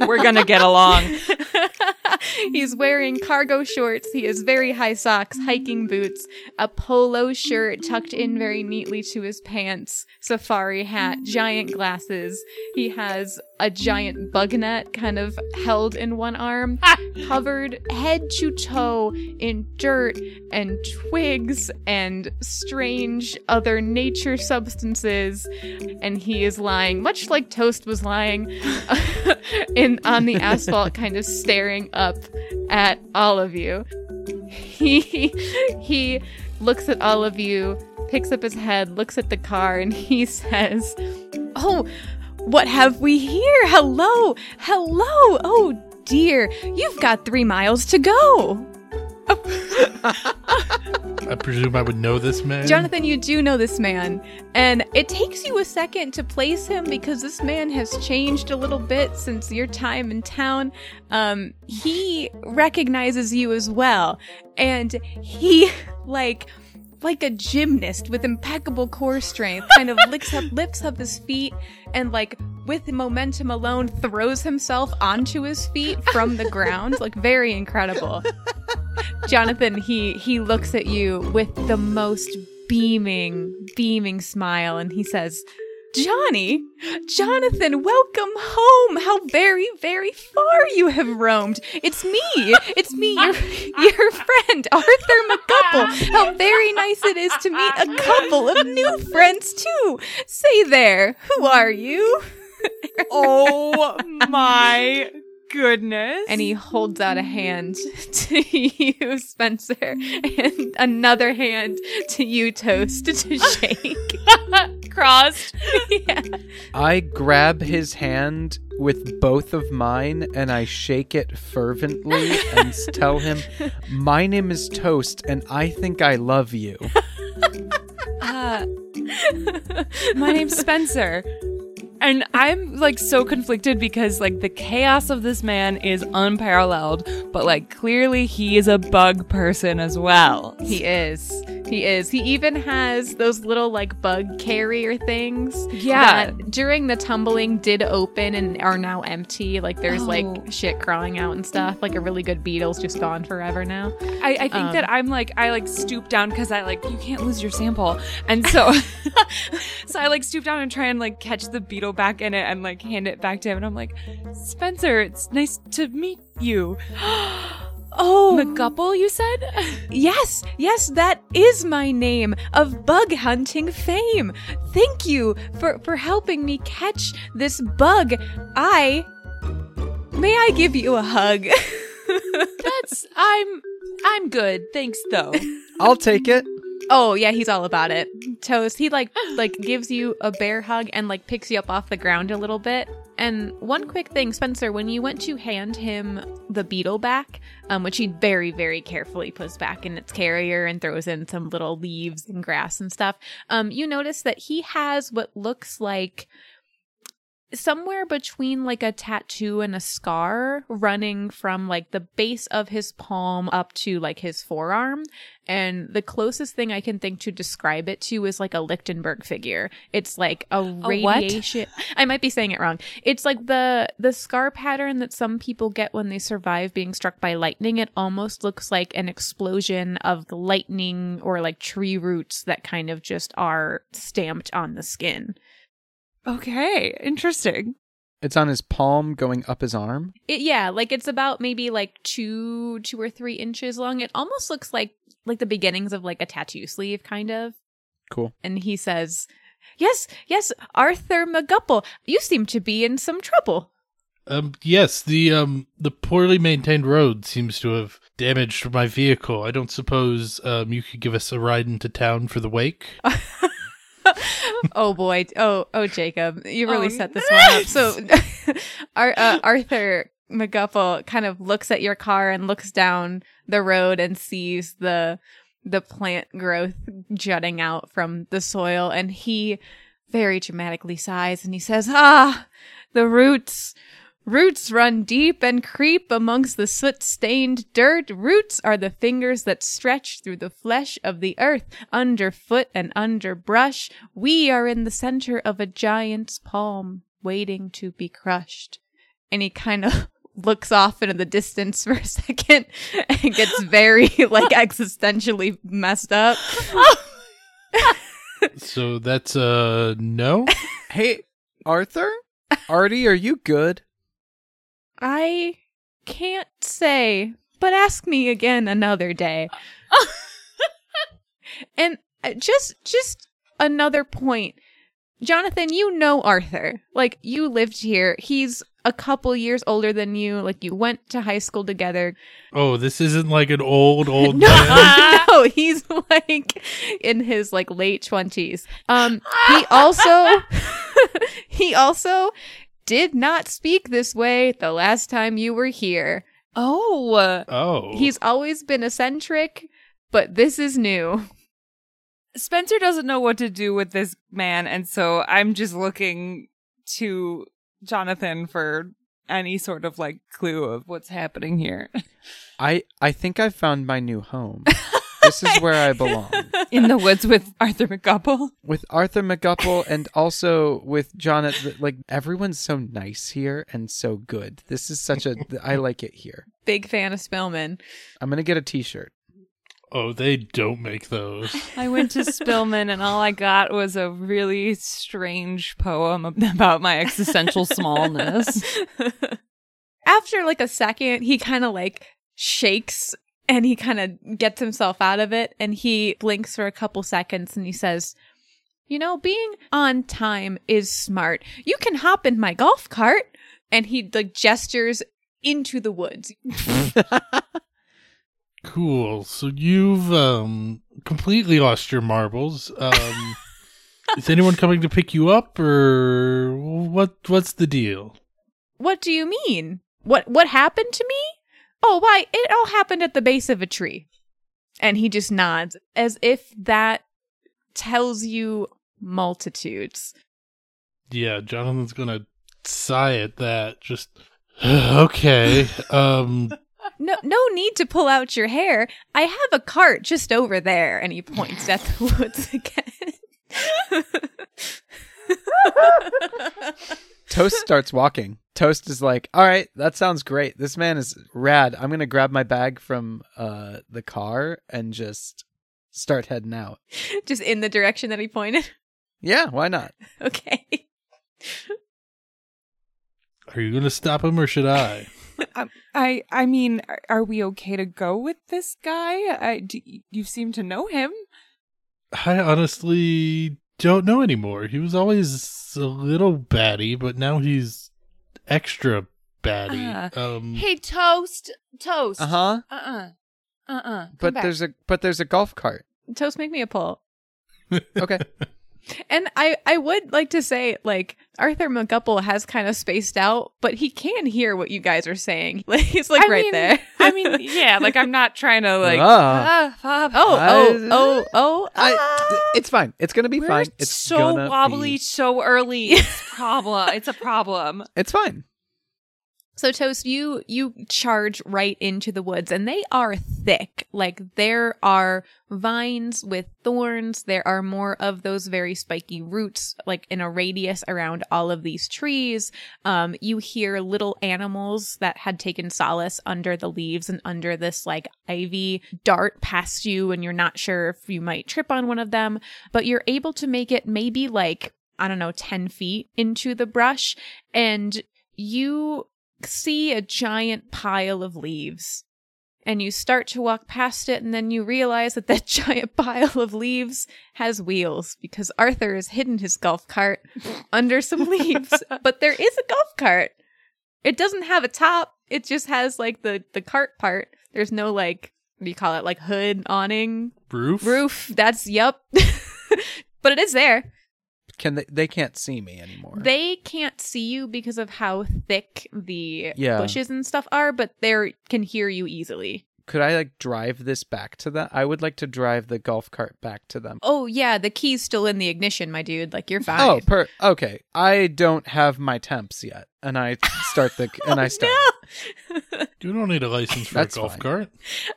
[LAUGHS] We're gonna get along. [LAUGHS] He's wearing cargo shorts. He has very high socks, hiking boots, a polo shirt tucked in very neatly to his pants, safari hat, giant glasses. He has a giant bug net kind of held in one arm, covered head to toe in dirt and twigs and strange other nature substances. And he is lying, much like Toast was lying, [LAUGHS] in on the asphalt, [LAUGHS] kind of staring up at all of you. He he looks at all of you, picks up his head, looks at the car, and he says, "Oh, what have we here? Hello, hello. Oh dear, you've got three miles to go." I presume I would know this man. Jonathan, you do know this man, and it takes you a second to place him because this man has changed a little bit since your time in town. Um, he recognizes you as well, and he, like, like a gymnast with impeccable core strength, kind of licks up, lifts up his feet, and like with momentum alone, throws himself onto his feet from the ground, like very incredible. Jonathan, he he looks at you with the most beaming, beaming smile, and he says, Johnny, Jonathan, welcome home. How very, very far you have roamed. It's me. It's me, your, your friend, Arthur McGupple. How very nice it is to meet a couple of new friends, too. Say there, who are you? Oh my goodness. And he holds out a hand [LAUGHS] to you, Spencer, and another hand to you, Toast, to shake. [LAUGHS] crossed. yeah. I grab his hand with both of mine and I shake it fervently and tell him, My name is Toast and I think I love you. [LAUGHS] Uh, my name's Spencer. And I'm like so conflicted because like the chaos of this man is unparalleled, but like clearly he is a bug person as well. He is. He is. He even has those little like bug carrier things. Yeah. that during the tumbling did open and are now empty. Like there's Oh. like shit crawling out and stuff. Like a really good beetle's just gone forever now. I, I think Um, that I'm like I like stoop down because I like you can't lose your sample, and so [LAUGHS] so I like stoop down and try and like catch the beetle back in it and like hand it back to him, and I'm like, Spencer, it's nice to meet you. [GASPS] [GASPS] [GASPS] Oh, McGupple, you said? [LAUGHS] Yes, yes, that is my name of bug hunting fame. Thank you for for helping me catch this bug. I may I give you a hug. [LAUGHS] That's I'm I'm good, thanks though. [LAUGHS] I'll take it. oh yeah, he's all about it. Toast. He like like gives you a bear hug and like picks you up off the ground a little bit. And one quick thing, Spencer, when you went to hand him the beetle back, um, which he very, very carefully puts back in its carrier and throws in some little leaves and grass and stuff, um, you notice that he has what looks like somewhere between like a tattoo and a scar running from like the base of his palm up to like his forearm. And the closest thing i can think to describe it to is like a lichtenberg figure. It's like a, radiation [LAUGHS] i might be saying it wrong. It's like the the scar pattern that some people get when they survive being struck by lightning. It almost looks like an explosion of the lightning or like tree roots that kind of just are stamped on the skin Okay, interesting. It's on his palm going up his arm. It, yeah, like it's about maybe like two, two or three inches long. It almost looks like like the beginnings of like a tattoo sleeve, kind of. Cool. And he says, "Yes, yes, Arthur McGupple, you seem to be in some trouble." Um, yes, the um the poorly maintained road seems to have damaged my vehicle. I don't suppose um you could give us a ride into town for the wake. [LAUGHS] [LAUGHS] oh boy. Oh, oh, Jacob, you really Oh, set this one up. So, [LAUGHS] Ar- uh, Arthur McGupple kind of looks at your car and looks down the road and sees the the plant growth jutting out from the soil, and he very dramatically sighs and he says, "Ah, the roots." Roots run deep and creep amongst the soot stained dirt. Roots are the fingers that stretch through the flesh of the earth, underfoot and underbrush. We are in the center of a giant's palm, waiting to be crushed. And he kind of [LAUGHS] looks off into the distance for a [LAUGHS] second and gets very, [LAUGHS] like, existentially messed up. so that's uh no. Hey, Arthur? Artie, are you good? I can't say, but ask me again another day. [LAUGHS] and uh, just just another point. Jonathan, you know Arthur. Like you lived here. He's a couple years older than you. Like you went to high school together. Oh, this isn't like an old old [LAUGHS] No, man. [LAUGHS] no, he's like in his like late twenties. Um, he also he also did not speak this way the last time you were here. Oh, Oh, He's always been eccentric, but this is new. Spencer doesn't know what to do with this man, and so I'm just looking to Jonathan for any sort of like clue of what's happening here. I I think I found my new home. [LAUGHS] this is where I belong. [LAUGHS] In the woods with Arthur McGupple. With Arthur McGupple and also with John. Uh, like everyone's so nice here and so good. This is such a I like it here. Big fan of Spillman. I'm going to get a t-shirt. oh, they don't make those. [LAUGHS] I went to Spillman, and all I got was a really strange poem about my existential smallness. [LAUGHS] After like a second, he kind of like shakes and he kind of gets himself out of it and he blinks for a couple seconds and he says, You know, being on time is smart. You can hop in my golf cart. And he like gestures into the woods. [LAUGHS] Cool. So you've um completely lost your marbles. Um [LAUGHS] is anyone coming to pick you up or what what's the deal? What do you mean? What what happened to me? Oh, why, it all happened at the base of a tree. And he just nods as if that tells you multitudes. Yeah, Jonathan's going to sigh at that. Just okay. [LAUGHS] Um No no need to pull out your hair. I have a cart just over there and he points at the [LAUGHS] woods again. [LAUGHS] Toast [LAUGHS] starts walking. Toast is like, "All right, that sounds great. This man is rad. I'm going to grab my bag from uh the car and just start heading out." just in the direction that he pointed. Yeah, why not? [LAUGHS] Okay. are you going to stop him or should I? [LAUGHS] Um, I I mean, are, are we okay to go with this guy? I, do, you seem to know him. I honestly don't know anymore. He was always a little batty, but now he's extra batty. Ah. um Hey, toast, toast. Uh huh. Uh uh. Uh uh. But there's a but there's a golf cart. Toast make me a pull. Okay. [LAUGHS] And I, I would like to say, like, Arthur McGupple has kind of spaced out, but he can hear what you guys are saying. [LAUGHS] Like, he's like I right mean- there. I mean, yeah, like I'm not trying to [LAUGHS] like. Ah. ah, ah, oh, I- oh, oh, oh. I, ah. it's fine. It's gonna be we're fine. It's so wobbly be- so early. It's [LAUGHS] problem. It's a problem. It's fine. So Toast, you you charge right into the woods and they are thick. Like there are vines with thorns. There are more of those very spiky roots like in a radius around all of these trees. Um you hear little animals that had taken solace under the leaves and under this like ivy dart past you and you're not sure if you might trip on one of them, but you're able to make it maybe like I don't know 10 feet into the brush and you see a giant pile of leaves and you start to walk past it and then you realize that that [LAUGHS] giant pile of leaves has wheels because Arthur has hidden his golf cart under some leaves [LAUGHS] but there is a golf cart It doesn't have a top. It just has like the the cart part. There's no like what do you call it? Like hood, awning, Roof? roof. That's yep. [LAUGHS] but it is there. Can they? They can't see me anymore. They can't see you because of how thick the Yeah. bushes and stuff are, but they can hear you easily. Could I like drive this back to them? I would like to drive the golf cart back to them. Oh yeah, the key's still in the ignition, my dude. Like you're fine. Oh, per okay. I don't have my temps yet, and I start the [LAUGHS] and I oh, start. [LAUGHS] You don't need a license for That's a golf fine. cart.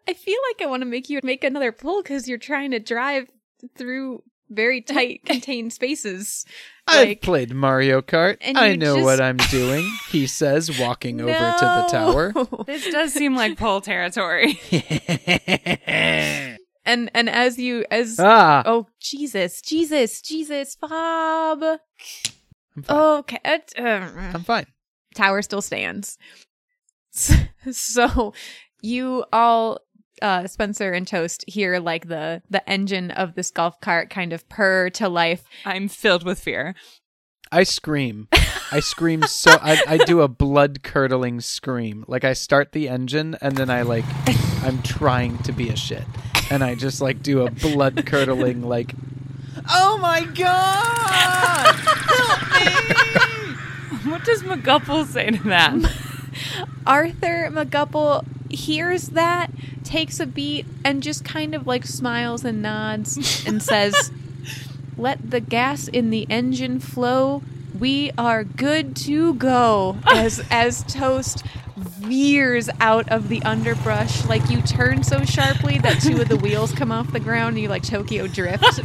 I feel like I want to make you make another pull because you're trying to drive through very tight [LAUGHS] contained spaces. I've Like- played Mario Kart. And I know just- what I'm doing. He says, walking over to the tower. [LAUGHS] This does seem like pole territory. [LAUGHS] And and as you as ah, oh Jesus Jesus Jesus Bob. I'm fine. Okay, uh, I'm fine. tower still stands. So you all uh Spencer and Toast hear like the the engine of this golf cart kind of purr to life. I'm filled with fear. I scream. I scream so I, I do a blood curdling scream. Like I start the engine and then I like I'm trying to be a shit. And I just like do a blood curdling like Oh my god! Help me! What does McGupple say to that? [LAUGHS] Arthur McGupple hears that, takes a beat, and just kind of like smiles and nods and says, [LAUGHS] Let the gas in the engine flow. We are good to go. As [LAUGHS] as Toast veers out of the underbrush, like you turn so sharply that two of the wheels come off the ground and you like Tokyo drift. [LAUGHS]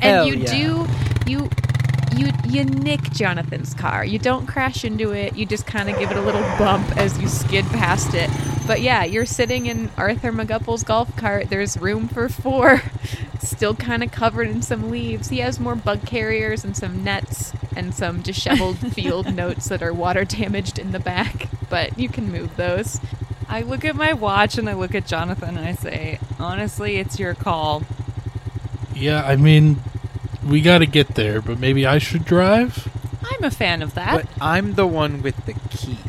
and Hell you yeah. do you you you nick Jonathan's car. You don't crash into it. You just kind of give it a little bump as you skid past it. But yeah, you're sitting in Arthur McGupple's golf cart. There's room for four. [LAUGHS] Still kind of covered in some leaves. He has more bug carriers and some nets and some disheveled [LAUGHS] field notes that are water damaged in the back. But you can move those. I look at my watch and I look at Jonathan and I say, honestly, it's your call. Yeah, I mean, we got to get there, but maybe I should drive? I'm a fan of that. But I'm the one with the key. [LAUGHS]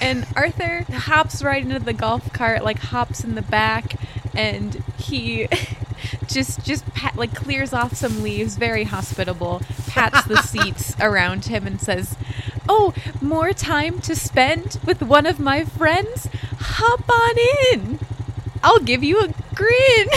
And Arthur hops right into the golf cart, like hops in the back, and he [LAUGHS] just just pat, like clears off some leaves, very hospitable, pats the [LAUGHS] seats around him, and says, "Oh, more time to spend with one of my friends? Hop on in. I'll give you a grin."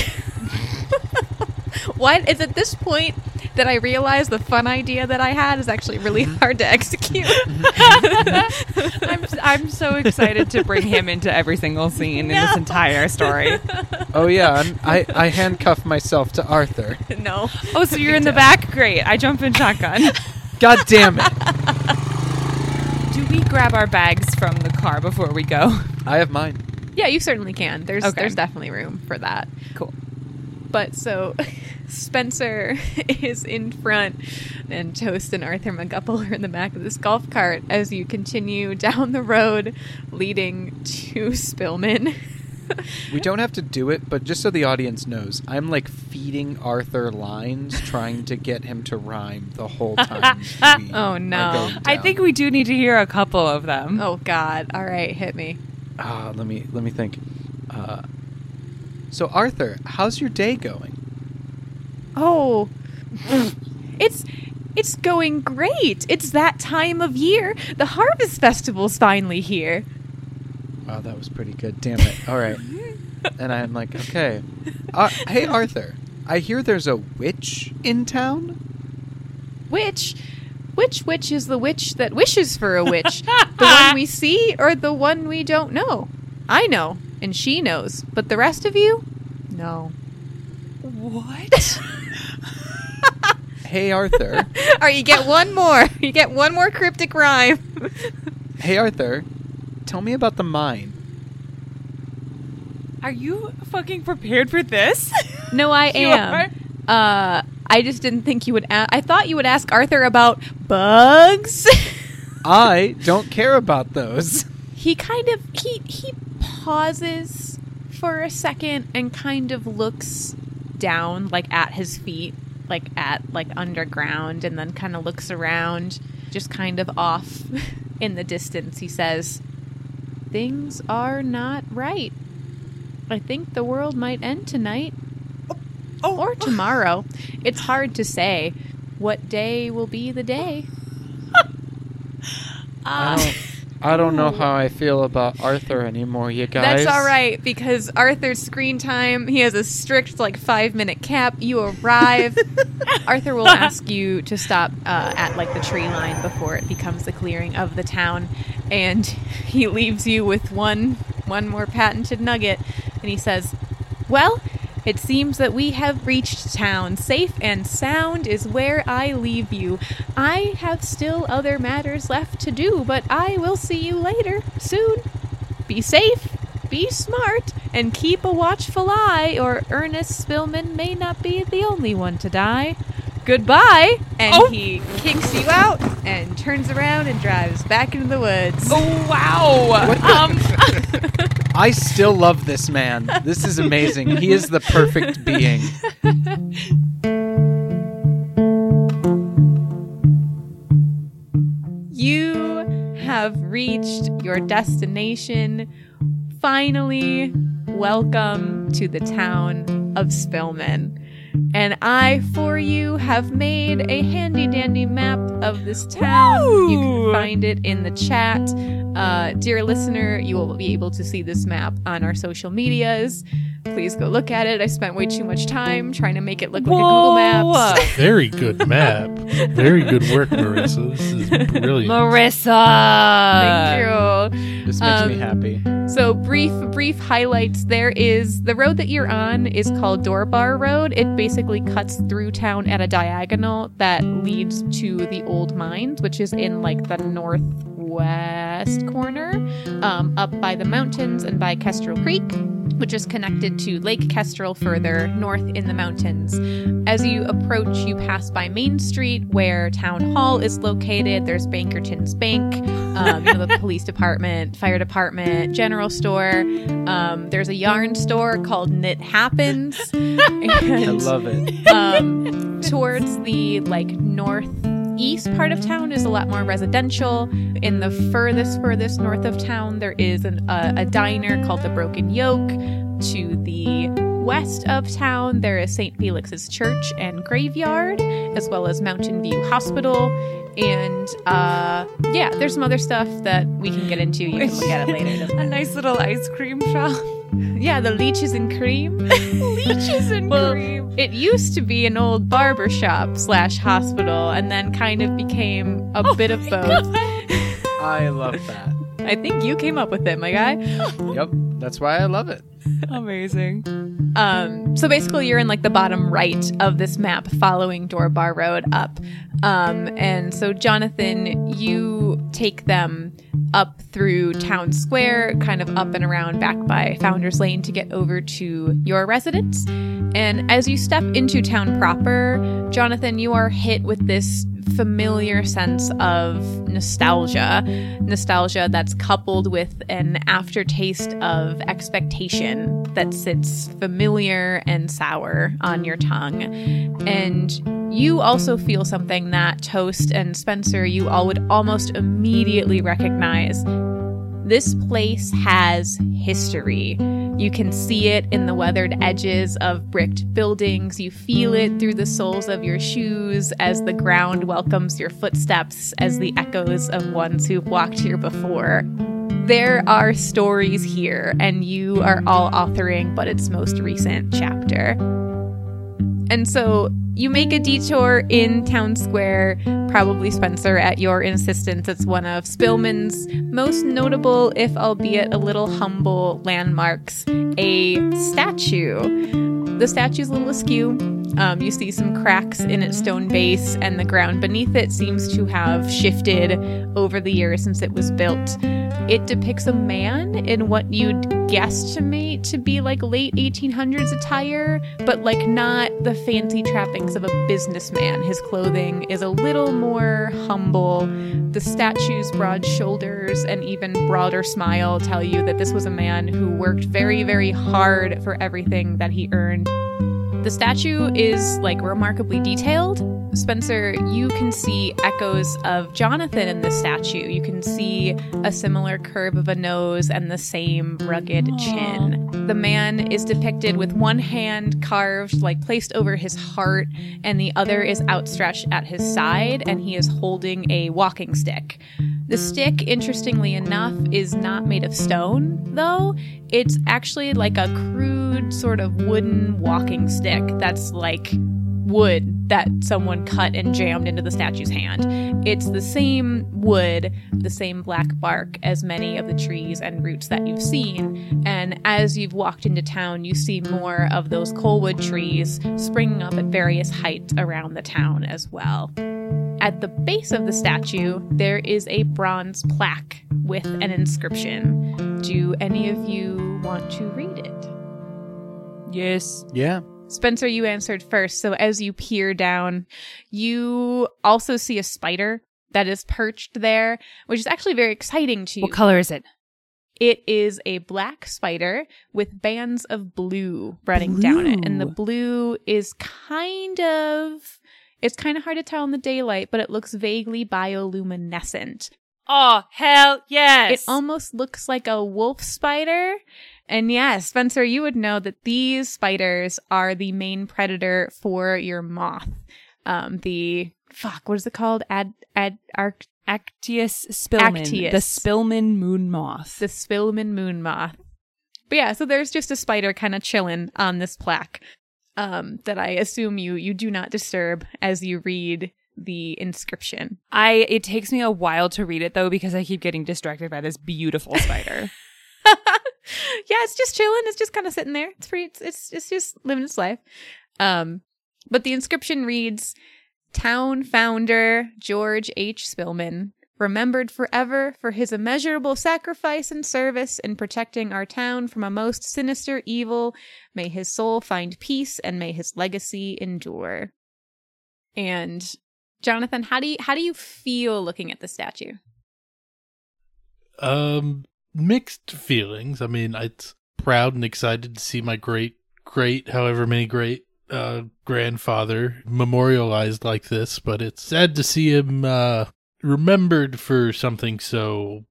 What? It's at this point that I realize the fun idea that I had is actually really mm-hmm. hard to execute. Mm-hmm. [LAUGHS] I'm, I'm so excited to bring him into every single scene in this entire story. [LAUGHS] Oh yeah, I'm, I I handcuff myself to Arthur. no. Oh, so you're [LAUGHS] in the back? Great. I jump in shotgun. God damn it! Do we grab our bags from the car before we go? I have mine. Yeah, you certainly can. There's Okay. there's definitely room for that. Cool. But so [LAUGHS] Spencer [LAUGHS] is in front and Toast and Arthur McGupple are in the back of this golf cart as you continue [LAUGHS] down the road leading to Spillman. We don't have to do it, but just so the audience knows, I'm like feeding Arthur lines, trying to get him to rhyme the whole time. Oh, no. I think we do need to hear a couple of them. oh god. All right, hit me. Ah, let me let me think. Uh, so Arthur, how's your day going? Oh. it's it's going great. It's that time of year. The Harvest Festival's finally here. Wow, that was pretty good. Damn it! All right, [LAUGHS] and I'm like, okay. Uh, hey Arthur, I hear there's a witch in town. Which which witch is the witch that wishes for a witch? the one we [LAUGHS] see or the one we don't know? I know, and she knows, but the rest of you? No. What? [LAUGHS] Hey Arthur, [LAUGHS] All right, you get one more. [LAUGHS] You get one more cryptic rhyme. hey Arthur, tell me about the mine. Are you fucking prepared for this? No, I You am. Uh, I just didn't think you would. A- I thought you would ask Arthur about bugs. I don't care about those. He kind of he he pauses for a second and kind of looks down like at his feet like at like underground and then kind of looks around just kind of off [LAUGHS] in the distance, he says, Things are not right. I think the world might end tonight. Oh, oh. Or tomorrow. It's hard to say. What day will be the day? [LAUGHS] Don't, uh, I don't know how I feel about Arthur anymore, you guys. That's all right because Arthur's screen time, he has a strict like five minute cap. You arrive. [LAUGHS] Arthur will ask you to stop uh, at like the tree line before it becomes the clearing of the town, and he leaves you with one one more patented nugget, and he says, "Well." It seems that we have reached town. Safe and sound is where I leave you. I have still other matters left to do, but I will see you later, soon. Be safe, be smart, and keep a watchful eye, or Ernest Spillman may not be the only one to die. Goodbye! And Oh. he kicks you out and turns around and drives back into the woods. Oh wow! Um, [LAUGHS] I still love this man. This is amazing. He is the perfect being. [LAUGHS] You have reached your destination. Finally, welcome to the town of Spillman. And I, for you, have made a handy dandy map of this town. You can find it in the chat. Uh, dear listener, you will be able to see this map on our social medias. Please go look at it. I spent way too much time trying to make it look like a Google Maps. [LAUGHS] Very good map. Very good work, Marissa. This is brilliant. Marissa. Thank you. This makes me Um, happy. So brief brief highlights there is the road that you're on is called Dorbar Road. It basically cuts through town at a diagonal that leads to the old mines, which is in like the northwest corner, um, up by the mountains and by Kestrel Creek. Which is connected to Lake Kestrel further north in the mountains. As you approach, you pass by Main Street, where Town Hall is located. There's Bankerton's Bank, um, you know, the [LAUGHS] police department, fire department, general store. Um, there's a yarn store called Knit Happens. [LAUGHS] And, I love it. um, towards the like northeast part of town is a lot more residential. In the furthest, furthest north of town, there is an, uh, a diner called the Broken Yoke. To the west of town, there is St. Felix's Church and Graveyard, as well as Mountain View Hospital. And uh, yeah, there's some other stuff that we can get into. You can look at it later. [LAUGHS] A nice little ice cream shop. Yeah, the leeches and cream. [LAUGHS] Leeches and Well, cream. It used to be an old barber shop slash hospital, and then kind of became a oh bit of both. [LAUGHS] I love that. I think you came up with it, my guy. Yep. That's why I love it. Amazing. Um, so basically, you're in like the bottom right of this map, following Dorbar Road up. Um, and so, Jonathan, you take them up through Town Square, kind of up and around back by Founders Lane to get over to your residence. And as you step into town proper, Jonathan, you are hit with this familiar sense of nostalgia. Nostalgia that's coupled with an aftertaste of expectation that sits familiar and sour on your tongue. And you also feel something that Toast and Spencer, you all would almost immediately recognize. This place has history. You can see it in the weathered edges of bricked buildings. You feel it through the soles of your shoes as the ground welcomes your footsteps as the echoes of ones who've walked here before. There are stories here, and you are all authoring but its most recent chapter. And so you make a detour in Town Square, probably Spencer at your insistence. It's one of Spillman's most notable, if albeit a little humble, landmarks a statue. The statue's a little askew. Um, you see some cracks in its stone base, and the ground beneath it seems to have shifted over the years since it was built. It depicts a man in what you'd guesstimate to be like late 1800s attire, but like not the fancy trappings of a businessman. His clothing is a little more humble. The statue's broad shoulders and even broader smile tell you that this was a man who worked very, very hard for everything that he earned. The statue is like remarkably detailed. Spencer, you can see echoes of Jonathan in the statue. You can see a similar curve of a nose and the same rugged chin. The man is depicted with one hand carved, like placed over his heart, and the other is outstretched at his side, and he is holding a walking stick. The stick, interestingly enough, is not made of stone, though. It's actually like a crude, sort of wooden walking stick that's like wood that someone cut and jammed into the statue's hand. It's the same wood, the same black bark as many of the trees and roots that you've seen. And as you've walked into town, you see more of those coalwood trees springing up at various heights around the town as well. At the base of the statue, there is a bronze plaque with an inscription. Do any of you want to read it? Yes. Yeah. Spencer, you answered first. So as you peer down, you also see a spider that is perched there, which is actually very exciting to you. What color is it? It is a black spider with bands of blue running down it. And the blue is kind of it's kind of hard to tell in the daylight, but it looks vaguely bioluminescent. Oh, hell yes. It almost looks like a wolf spider. And yes, Spencer, you would know that these spiders are the main predator for your moth. Um, the fuck, what is it called? Ad ad arc Actias Spillman. Actias. The Spillman moon moth. the Spillman moon moth. But yeah, so there's just a spider kind of chilling on this plaque. Um, that I assume you you do not disturb as you read the inscription. I it takes me a while to read it though because I keep getting distracted by this beautiful spider. [LAUGHS] yeah, it's just chilling. It's just kind of sitting there. It's pretty. It's, it's it's just living its life. Um, but the inscription reads: "Town founder George H. Spillman, remembered forever for his immeasurable sacrifice and service in protecting our town from a most sinister evil. May his soul find peace, and may his legacy endure." And Jonathan, how do you how do you feel looking at the statue? Um, mixed feelings. I mean, it's proud and excited to see my great, great, however many great uh, grandfather memorialized like this, but it's sad to see him uh, remembered for something so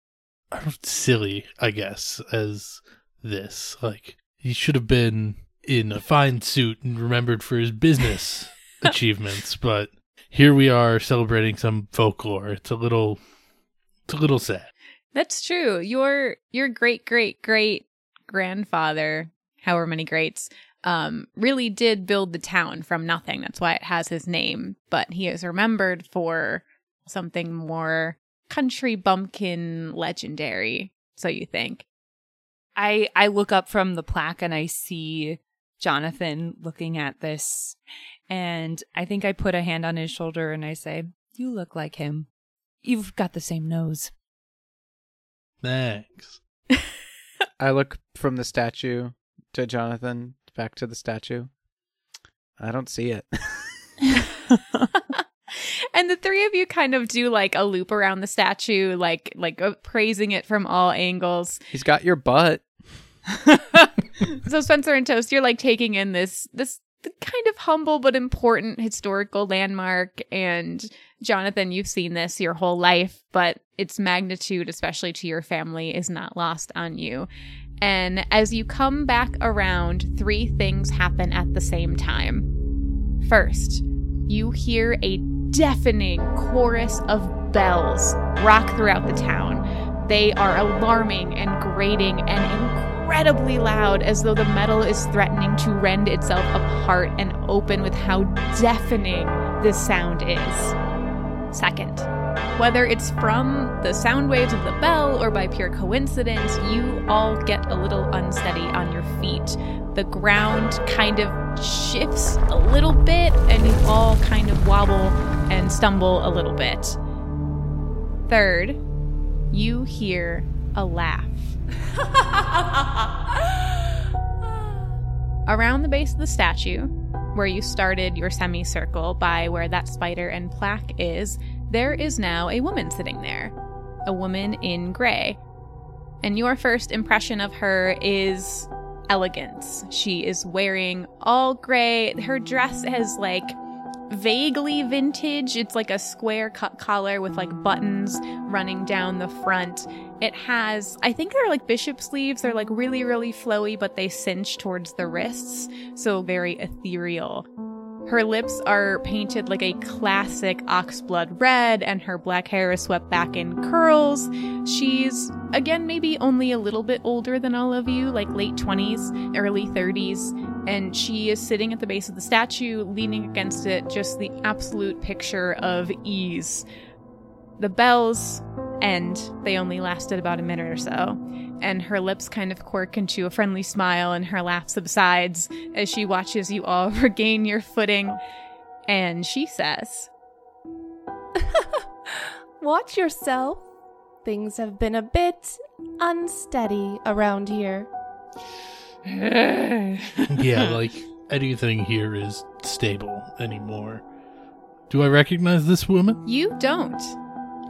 I silly, I guess, as this. Like, he should have been in a fine suit and remembered for his business [LAUGHS] achievements, but here we are celebrating some folklore. It's a little, it's a little sad. That's true. Your your great great great grandfather, however many greats, um, really did build the town from nothing. That's why it has his name. But he is remembered for something more country bumpkin legendary. So you think? I I look up from the plaque and I see Jonathan looking at this and I think I put a hand on his shoulder and I say, "You look like him. You've got the same nose." Thanks. [LAUGHS] I look from the statue to Jonathan, back to the statue. I don't see it. [LAUGHS] and the three of you kind of do like a loop around the statue, like like uh, praising it from all angles. [LAUGHS] He's got your butt. so Spencer and Toast, you're like taking in this this kind of humble but important historical landmark and Jonathan, you've seen this your whole life, but its magnitude, especially to your family, is not lost on you. And as you come back around, three things happen at the same time. First, you hear a deafening chorus of bells rock throughout the town. They are alarming and grating and incredibly loud, as though the metal is threatening to rend itself apart and open with how deafening this sound is. Second, whether it's from the sound waves of the bell or by pure coincidence, you all get a little unsteady on your feet. The ground kind of shifts a little bit, and you all kind of wobble and stumble a little bit. Third, you hear a laugh. [LAUGHS] Around the base of the statue, where you started your semicircle by where that spider and plaque is, there is now a woman sitting there. A woman in gray. And your first impression of her is elegance. She is wearing all gray. Her dress has like vaguely vintage. It's like a square cut collar with like buttons running down the front. It has, I think they're like bishop sleeves. They're like really, really flowy, but they cinch towards the wrists. So very ethereal. Her lips are painted like a classic oxblood red, and her black hair is swept back in curls. She's, again, maybe only a little bit older than all of you, like late 20s, early 30s, and she is sitting at the base of the statue, leaning against it, just the absolute picture of ease. The bells end, they only lasted about a minute or so, and her lips kind of quirk into a friendly smile, and her laugh subsides as she watches you all [LAUGHS] regain your footing. And she says, [LAUGHS] Watch yourself. Things have been a bit unsteady around here. [LAUGHS] yeah, like anything here is stable anymore. Do I recognize this woman? You don't,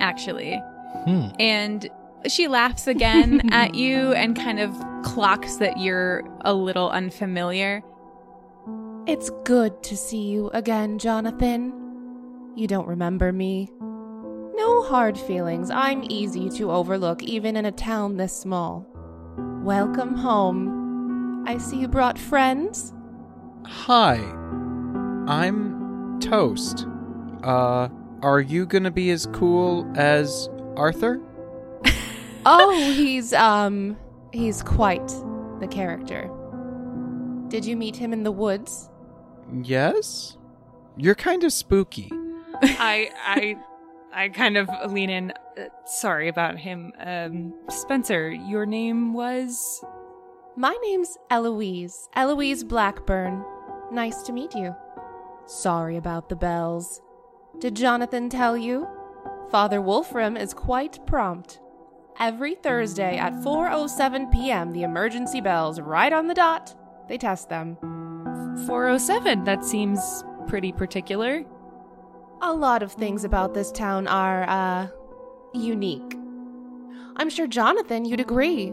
actually. Hmm. And she laughs again [LAUGHS] at you and kind of clocks that you're a little unfamiliar. It's good to see you again, Jonathan. You don't remember me. No hard feelings. I'm easy to overlook, even in a town this small. Welcome home. I see you brought friends. Hi, I'm Toast. Uh, are you gonna be as cool as Arthur? [LAUGHS] Oh, he's, um, he's quite the character. Did you meet him in the woods? Yes? You're kind of spooky. [LAUGHS] I I I kind of lean in. Uh, sorry about him. Um, Spencer, your name was. My name's Eloise. Eloise Blackburn. Nice to meet you. Sorry about the bells. Did Jonathan tell you? Father Wolfram is quite prompt. Every Thursday at 4:07 p.m. the emergency bells right on the dot. They test them. 407. That seems pretty particular. A lot of things about this town are uh unique. I'm sure Jonathan you'd agree.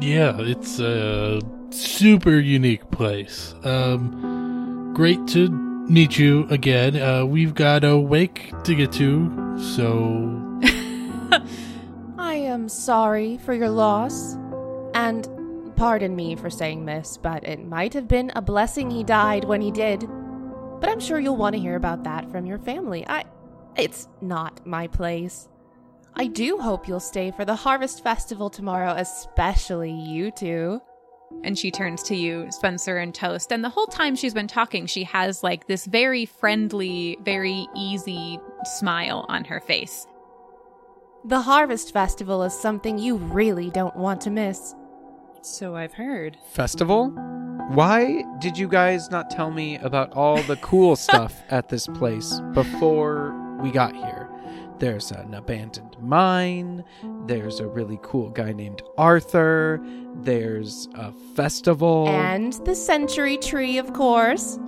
Yeah, it's a super unique place. Um, great to meet you again. Uh, we've got a wake to get to, so [LAUGHS] I am sorry for your loss. And pardon me for saying this, but it might have been a blessing he died when he did. But I'm sure you'll want to hear about that from your family. I it's not my place. I do hope you'll stay for the Harvest Festival tomorrow, especially you two. And she turns to you, Spencer and Toast. And the whole time she's been talking, she has like this very friendly, very easy smile on her face. The Harvest Festival is something you really don't want to miss. So I've heard. Festival? Why did you guys not tell me about all the cool [LAUGHS] stuff at this place before we got here? There's an abandoned mine. There's a really cool guy named Arthur. There's a festival. And the Century Tree, of course.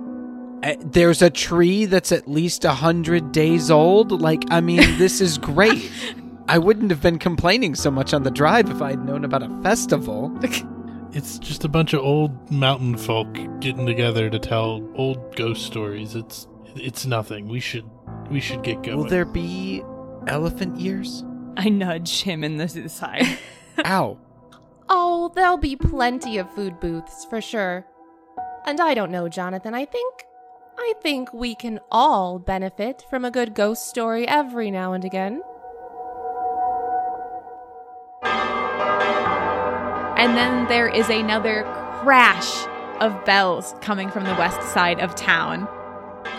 Uh, there's a tree that's at least a hundred days old. Like, I mean, this is great. [LAUGHS] I wouldn't have been complaining so much on the drive if I'd known about a festival. [LAUGHS] it's just a bunch of old mountain folk getting together to tell old ghost stories. It's it's nothing. We should we should get going. Will there be elephant ears? I nudge him in the side. [LAUGHS] Ow. Oh, there'll be plenty of food booths for sure. And I don't know, Jonathan. I think I think we can all benefit from a good ghost story every now and again. And then there is another crash of bells coming from the west side of town.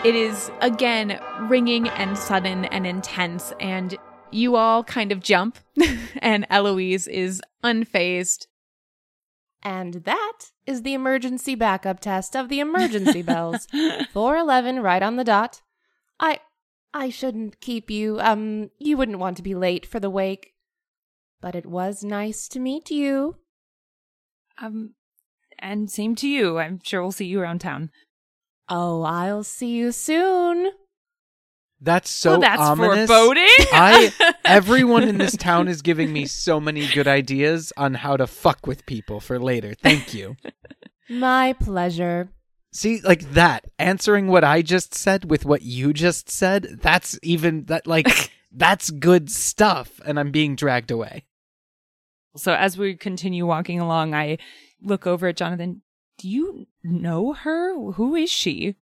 It is again ringing and sudden and intense, and you all kind of jump, [LAUGHS] and Eloise is unfazed. And that is the emergency backup test of the emergency bells. [LAUGHS] 411 right on the dot. I I shouldn't keep you. Um you wouldn't want to be late for the wake. But it was nice to meet you. um, and same to you. I'm sure we'll see you around town. Oh, I'll see you soon. That's so well, that's ominous. foreboding. I [LAUGHS] everyone in this town is giving me so many good ideas on how to fuck with people for later. Thank you. My pleasure. See, like that, answering what I just said with what you just said, that's even that like [LAUGHS] that's good stuff and I'm being dragged away. So as we continue walking along, I look over at Jonathan. Do you know her? Who is she?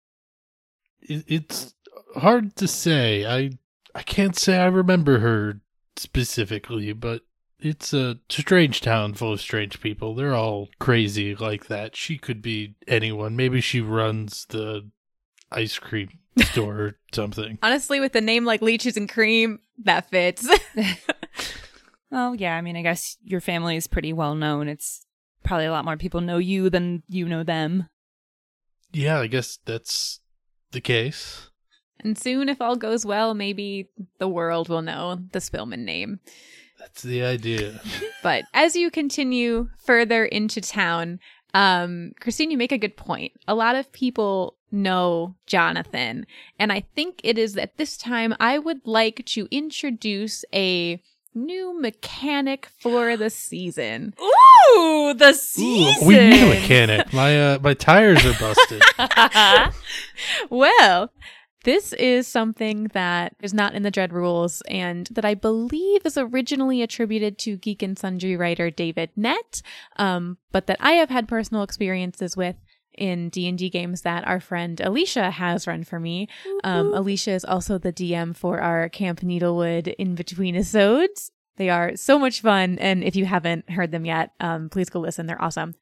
It's hard to say. I I can't say I remember her specifically, but it's a strange town full of strange people. They're all crazy like that. She could be anyone. Maybe she runs the ice cream [LAUGHS] store or something. Honestly, with a name like Leeches and Cream, that fits. [LAUGHS] [LAUGHS] Well, yeah, I mean, I guess your family is pretty well known. It's probably a lot more people know you than you know them. Yeah, I guess that's the case. and soon, if all goes well, maybe the world will know the Spillman name. That's the idea. [LAUGHS] But as you continue further into town, um, Christine, you make a good point. A lot of people know Jonathan. And I think it is at this time I would like to introduce a new mechanic for the season. Ooh, the Ooh, season. we need a mechanic. [LAUGHS] My uh, my tires are busted. [LAUGHS] well, this is something that is not in the Dread rules and that I believe is originally attributed to Geek and Sundry writer David Nett, um, but that I have had personal experiences with in D&D games that our friend Alicia has run for me. Um, Alicia is also the DM for our Camp Needlewood in between episodes. They are so much fun, and if you haven't heard them yet, um, please go listen. They're awesome.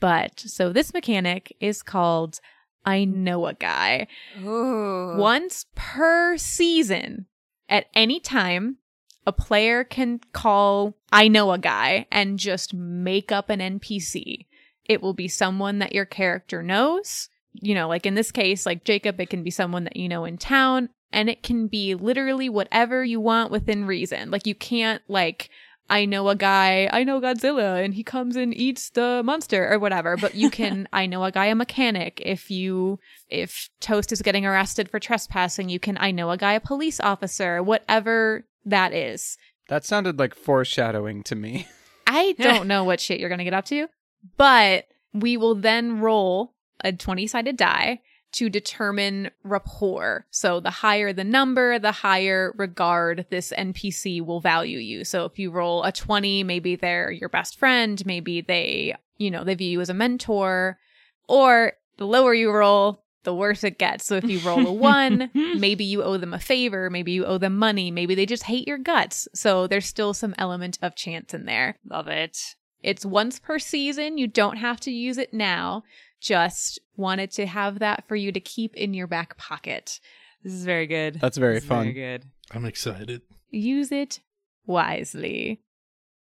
But so this mechanic is called I Know a Guy. Ooh. Once per season, at any time, a player can call I Know a Guy and just make up an NPC. It will be someone that your character knows. You know, like in this case, like Jacob, it can be someone that you know in town, and it can be literally whatever you want within reason. Like you can't like I know a guy, I know Godzilla, and he comes and eats the monster or whatever. But you can, [LAUGHS] I know a guy, a mechanic. If you, if Toast is getting arrested for trespassing, you can, I know a guy, a police officer, whatever that is. That sounded like foreshadowing to me. I [LAUGHS] don't know what shit you're going to get up to, but we will then roll a 20 sided die to determine rapport. So the higher the number, the higher regard this NPC will value you. So if you roll a 20, maybe they're your best friend, maybe they, you know, they view you as a mentor, or the lower you roll, the worse it gets. So if you roll a one, [LAUGHS] maybe you owe them a favor, maybe you owe them money, maybe they just hate your guts. So there's still some element of chance in there. Love it. It's once per season. You don't have to use it now. Just wanted to have that for you to keep in your back pocket. This is very good. That's very This fun. Very good. I'm excited. Use it wisely.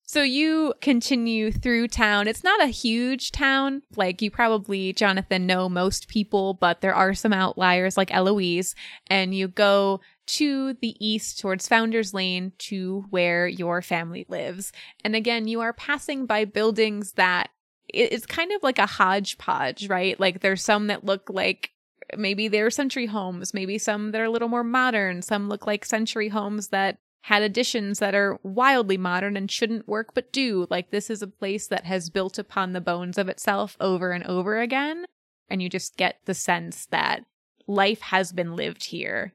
So you continue through town. It's not a huge town. Like you probably, Jonathan, know most people, but there are some outliers like Eloise. And you go to the east towards Founders Lane to where your family lives. And again, you are passing by buildings that it's kind of like a hodgepodge, right? Like there's some that look like maybe they're century homes, maybe some that are a little more modern, some look like century homes that had additions that are wildly modern and shouldn't work but do. Like this is a place that has built upon the bones of itself over and over again. And you just get the sense that life has been lived here.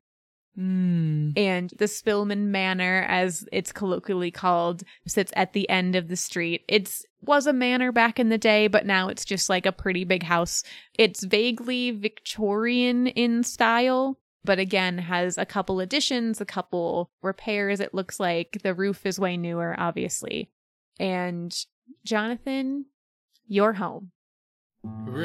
Mm. And the Spillman Manor, as it's colloquially called, sits at the end of the street. It's was a manor back in the day, but now it's just like a pretty big house. It's vaguely Victorian in style, but again has a couple additions, a couple repairs. It looks like the roof is way newer, obviously. And Jonathan, you're home. [LAUGHS]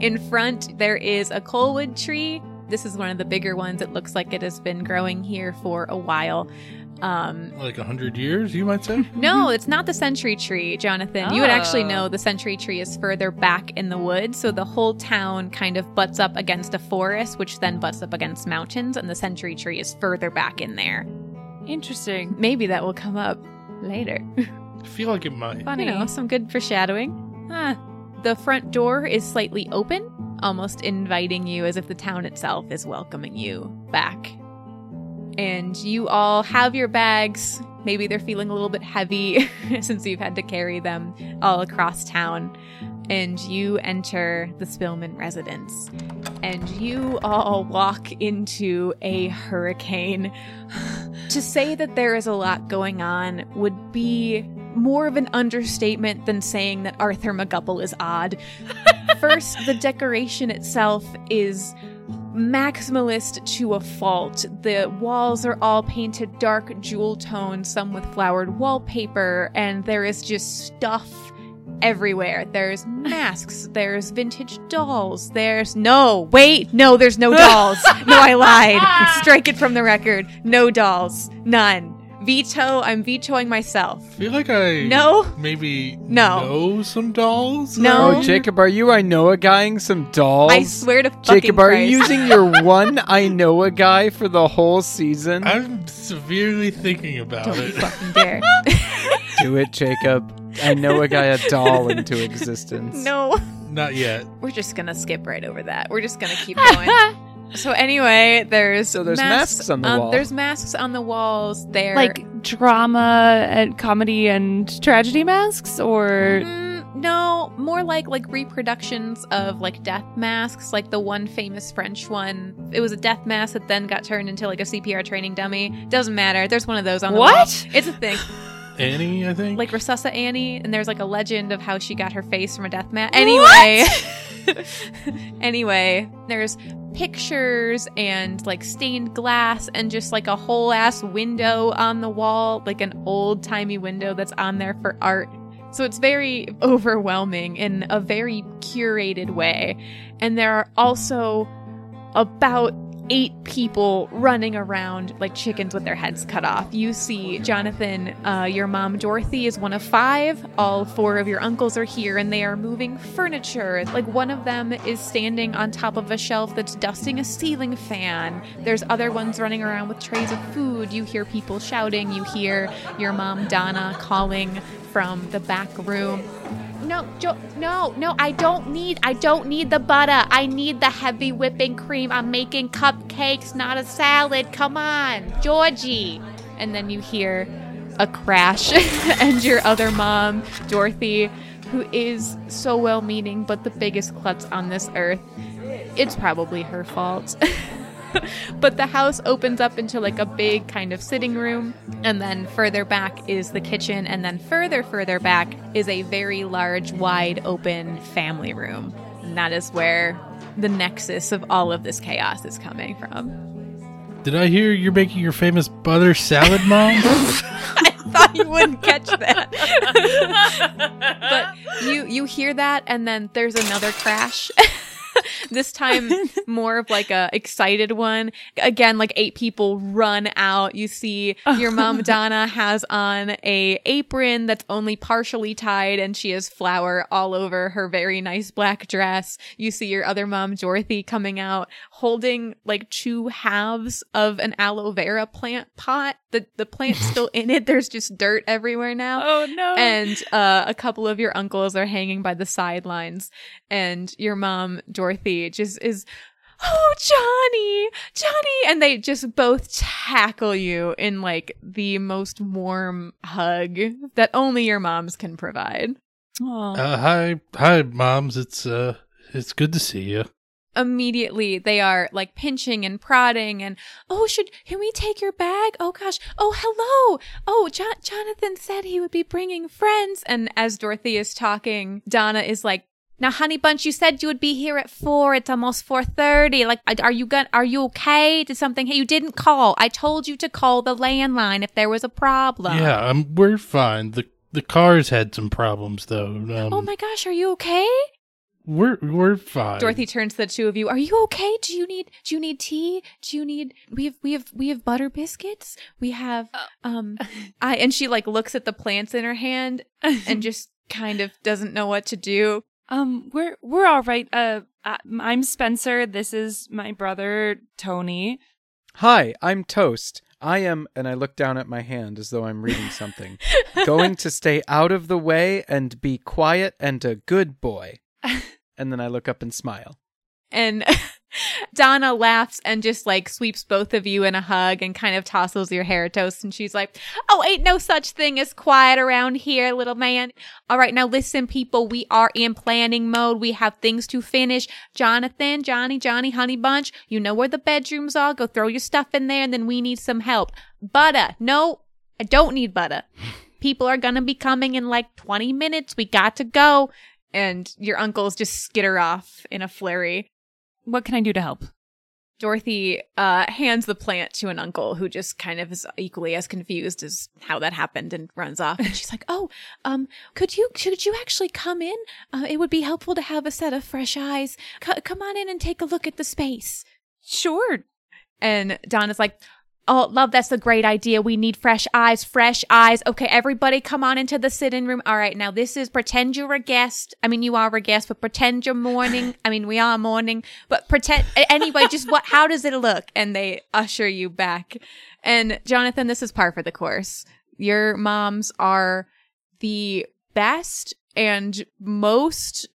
In front, there is a Coalwood tree. This is one of the bigger ones. It looks like it has been growing here for a while. Um, like a hundred years, you might say? no, it's not the century tree, Jonathan. You would actually Oh. know the century tree is further back in the woods. So the whole town kind of butts up against a forest, which then butts up against mountains, and the century tree is further back in there. Interesting. Maybe that will come up later. [LAUGHS] I feel like it might. Funny. You know, some good foreshadowing. Ah. The front door is slightly open, almost inviting you as if the town itself is welcoming you back. And you all have your bags. Maybe they're feeling a little bit heavy [LAUGHS] since you've had to carry them all across town. And you enter the Spillman residence. And you all walk into a hurricane. [SIGHS] to say that there is a lot going on would be more of an understatement than saying that Arthur McGupple is odd. [LAUGHS] First, the decoration itself is maximalist to a fault. The walls are all painted dark jewel tones, some with flowered wallpaper, and there is just stuff everywhere. There's masks, there's vintage dolls, there's no, wait, no, there's no dolls. no, I lied. [LAUGHS] Strike it from the record. No dolls. None. Veto, I'm vetoing myself. I feel like I No. maybe No. know some dolls. No. Oh, Jacob, are you I know a guying some dolls? I swear to fucking Jacob, are Christ. you using your one [LAUGHS] I know a guy for the whole season? I'm severely thinking about Don't you it. fucking [LAUGHS] dare. [LAUGHS] Do it, Jacob. I know a guy a doll into existence. no. Not yet. We're just gonna skip right over that. We're just gonna keep going. So anyway, there's So there's masks on the wall. There's masks on the walls. There, Like drama and comedy and tragedy masks, or Mm, no, more like like reproductions of like death masks, like the one famous French one. It was a death mask that then got turned into like a CPR training dummy. Doesn't matter. There's one of those on the What? wall. It's a thing. [LAUGHS] Annie, I think. Like Resuscita Annie, and there's like a legend of how she got her face from a death mask. Anyway, [LAUGHS] anyway, there's pictures and like stained glass and just like a whole ass window on the wall, like an old timey window that's on there for art. So it's very [LAUGHS] overwhelming in a very curated way. And there are also about eight people running around like chickens with their heads cut off. You see Jonathan, uh, your mom Dorothy is one of five. All four of your uncles are here and they are moving furniture. Like one of them is standing on top of a shelf that's dusting a ceiling fan. There's other ones running around with trays of food. You hear people shouting. You hear your mom Donna calling from the back room. No, jo- no, no, I don't need I don't need the butter. I need the heavy whipping cream. I'm making cupcakes, not a salad. Come on, Georgie. And then you hear a crash [LAUGHS] and your other mom, Dorothy, who is so well-meaning but the biggest klutz on this earth. It's probably her fault. [LAUGHS] [LAUGHS] but the house opens up into like a big kind of sitting room and then further back is the kitchen and then further further back is a very large wide open family room. And that is where the nexus of all of this chaos is coming from. Did I hear you're making your famous butter salad, mom? [LAUGHS] I thought you wouldn't catch that. [LAUGHS] But you you hear that and then there's another crash [LAUGHS] this time [LAUGHS] more of like a excited one. Again like eight people run out. You see your mom oh. [LAUGHS] donna has on a apron that's only partially tied and she has flour all over her very nice black dress. You see your other mom dorothy coming out holding like two halves of an aloe vera plant pot the the plant's [LAUGHS] still in it there's just dirt everywhere now oh no, and uh, a couple of your uncles are hanging by the sidelines and your mom dorothy just is oh johnny johnny and they just both tackle you in like the most warm hug that only your moms can provide Aw. uh, hi, hi, moms. It's uh, it's good to see you. Immediately they are like pinching and prodding and oh should can we take your bag? Oh gosh. Oh hello. Oh jo- jonathan said he would be bringing friends. And as dorothy is talking donna is like now honey bunch you said you would be here at four. It's almost 4.30 like are you gonna are you okay? Did something hey you didn't call. I told you to call the landline if there was a problem. Yeah, um, we're fine. the The cars had some problems though. Um, oh my gosh are you okay we're we're fine. Dorothy turns to the two of you. Are you okay? Do you need do you need tea? Do you need we have we have we have butter biscuits? We have um I and she like looks at the plants in her hand [LAUGHS] and just kind of doesn't know what to do. um, we're we're all right. Uh, I- I'm Spencer. This is my brother Tony. Hi, I'm Toast. I am, and I look down at my hand as though I'm reading something, going to stay out of the way and be quiet and a good boy. [LAUGHS] And then I look up and smile. And [LAUGHS] Donna laughs and just like sweeps both of you in a hug and kind of tosses your hair toast. And she's like, Oh, ain't no such thing as quiet around here, little man. All right, now listen, people, we are in planning mode. We have things to finish. Jonathan, Johnny, Johnny, Honey Bunch, you know where the bedrooms are. Go throw your stuff in there and then we need some help. Butter. No, I don't need butter. [LAUGHS] People are gonna be coming in like 20 minutes. We got to go. And your uncles just skitter off in a flurry. What can I do to help? Dorothy uh, hands the plant to an uncle who just kind of is equally as confused as how that happened and runs off. And she's like, "Oh, um, could you could you actually come in? Uh, it would be helpful to have a set of fresh eyes. C- come on in and take a look at the space." Sure. And Donna's like, Oh, love, that's a great idea. We need fresh eyes, fresh eyes. Okay, everybody come on into the sitting room. All right, now this is pretend you're a guest. I mean, you are a guest, but pretend you're mourning. I mean, we are mourning, but pretend anyway, just what, how does it look? And they usher you back. And Jonathan, this is par for the course. Your moms are the best and most,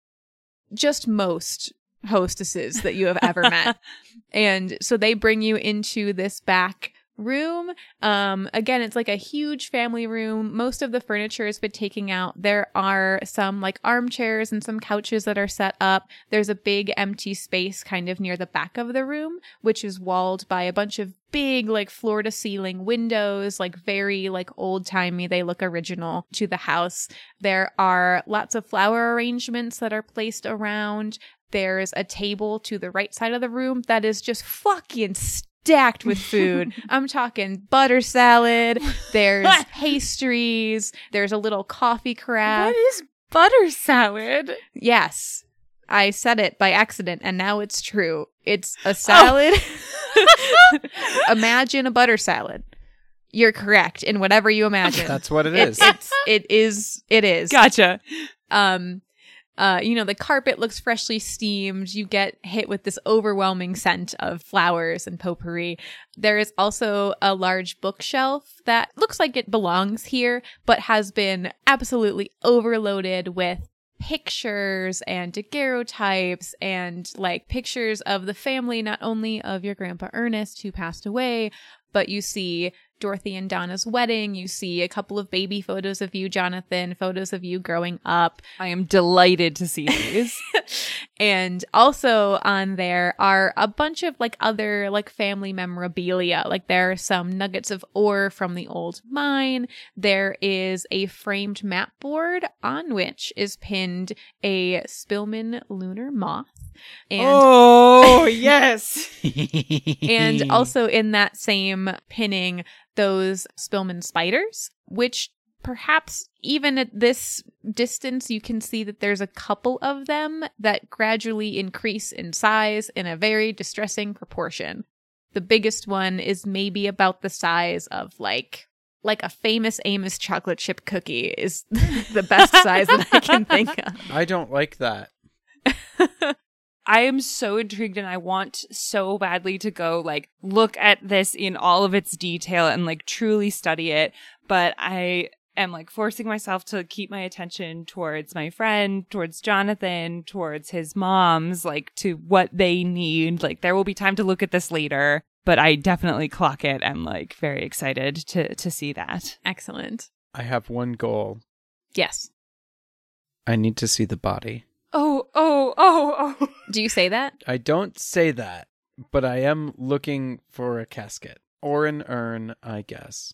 just most hostesses that you have ever met. [LAUGHS] And so they bring you into this back room. Um, again, it's like a huge family room. Most of the furniture has been taken out. There are some like armchairs and some couches that are set up. There's a big empty space kind of near the back of the room, which is walled by a bunch of big like floor to ceiling windows, like very like old timey. They look original to the house. There are lots of flower arrangements that are placed around. There's a table to the right side of the room that is just fucking stacked with [LAUGHS] food. I'm talking butter salad, there's pastries, there's a little coffee craft. What is butter salad? Yes. I said it by accident and now it's true. It's a salad. [LAUGHS] [LAUGHS] imagine a butter salad. You're correct in whatever you imagine. That's what it It- is. It's it is it is. Gotcha. um uh you know the carpet looks freshly steamed. You get hit with this overwhelming scent of flowers and potpourri. There is also a large bookshelf that looks like it belongs here but has been absolutely overloaded with pictures and daguerreotypes and like pictures of the family not only of your grandpa Ernest who passed away but you see Dorothy and Donna's wedding. You see a couple of baby photos of you, Jonathan, photos of you growing up. I am delighted to see these. [LAUGHS] and also on there are a bunch of like other like family memorabilia. Like there are some nuggets of ore from the old mine. There is a framed map board on which is pinned a Spillman lunar moth. And oh, [LAUGHS] yes. and [LAUGHS] also in that same pinning those Spillman spiders, which perhaps even at this distance you can see that there's a couple of them that gradually increase in size in a very distressing proportion. The biggest one is maybe about the size of like like a famous Amos chocolate chip cookie is [LAUGHS] the best size that I can think of. I don't like that. I am so intrigued and I want so badly to go like look at this in all of its detail and like truly study it. But I am like forcing myself to keep my attention towards my friend, towards Jonathan, towards his mom's, like to what they need. Like there will be time to look at this later, but I definitely clock it. I'm like very excited to to see that. Excellent. I have one goal. Yes. I need to see the body. Oh, oh, oh, oh. Do you say that? I don't say that, but I am looking for a casket or an urn, I guess.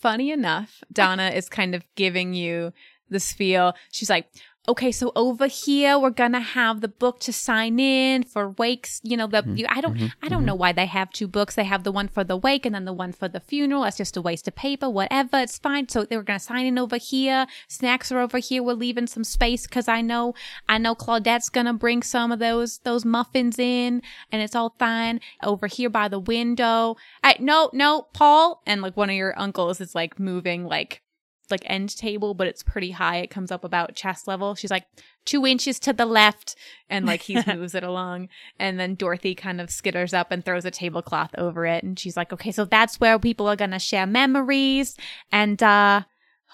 funny enough, Donna is kind of giving you this feel. She's like, okay, so over here we're gonna have the book to sign in for wakes. You know, the you, I don't mhm, I don't know why they have two books. They have the one for the wake and then the one for the funeral. That's just a waste of paper. Whatever, it's fine. So they were gonna sign in over here. Snacks are over here. We're leaving some space because I know I know Claudette's gonna bring some of those those muffins in, and it's all fine over here by the window. I no no Paul and like one of your uncles is like moving like like end table, but it's pretty high. It comes up about chest level. She's like two inches to the left, and like he [LAUGHS] moves it along. And then Dorothy kind of skitters up and throws a tablecloth over it, and she's like, "Okay, so that's where people are gonna share memories." And uh,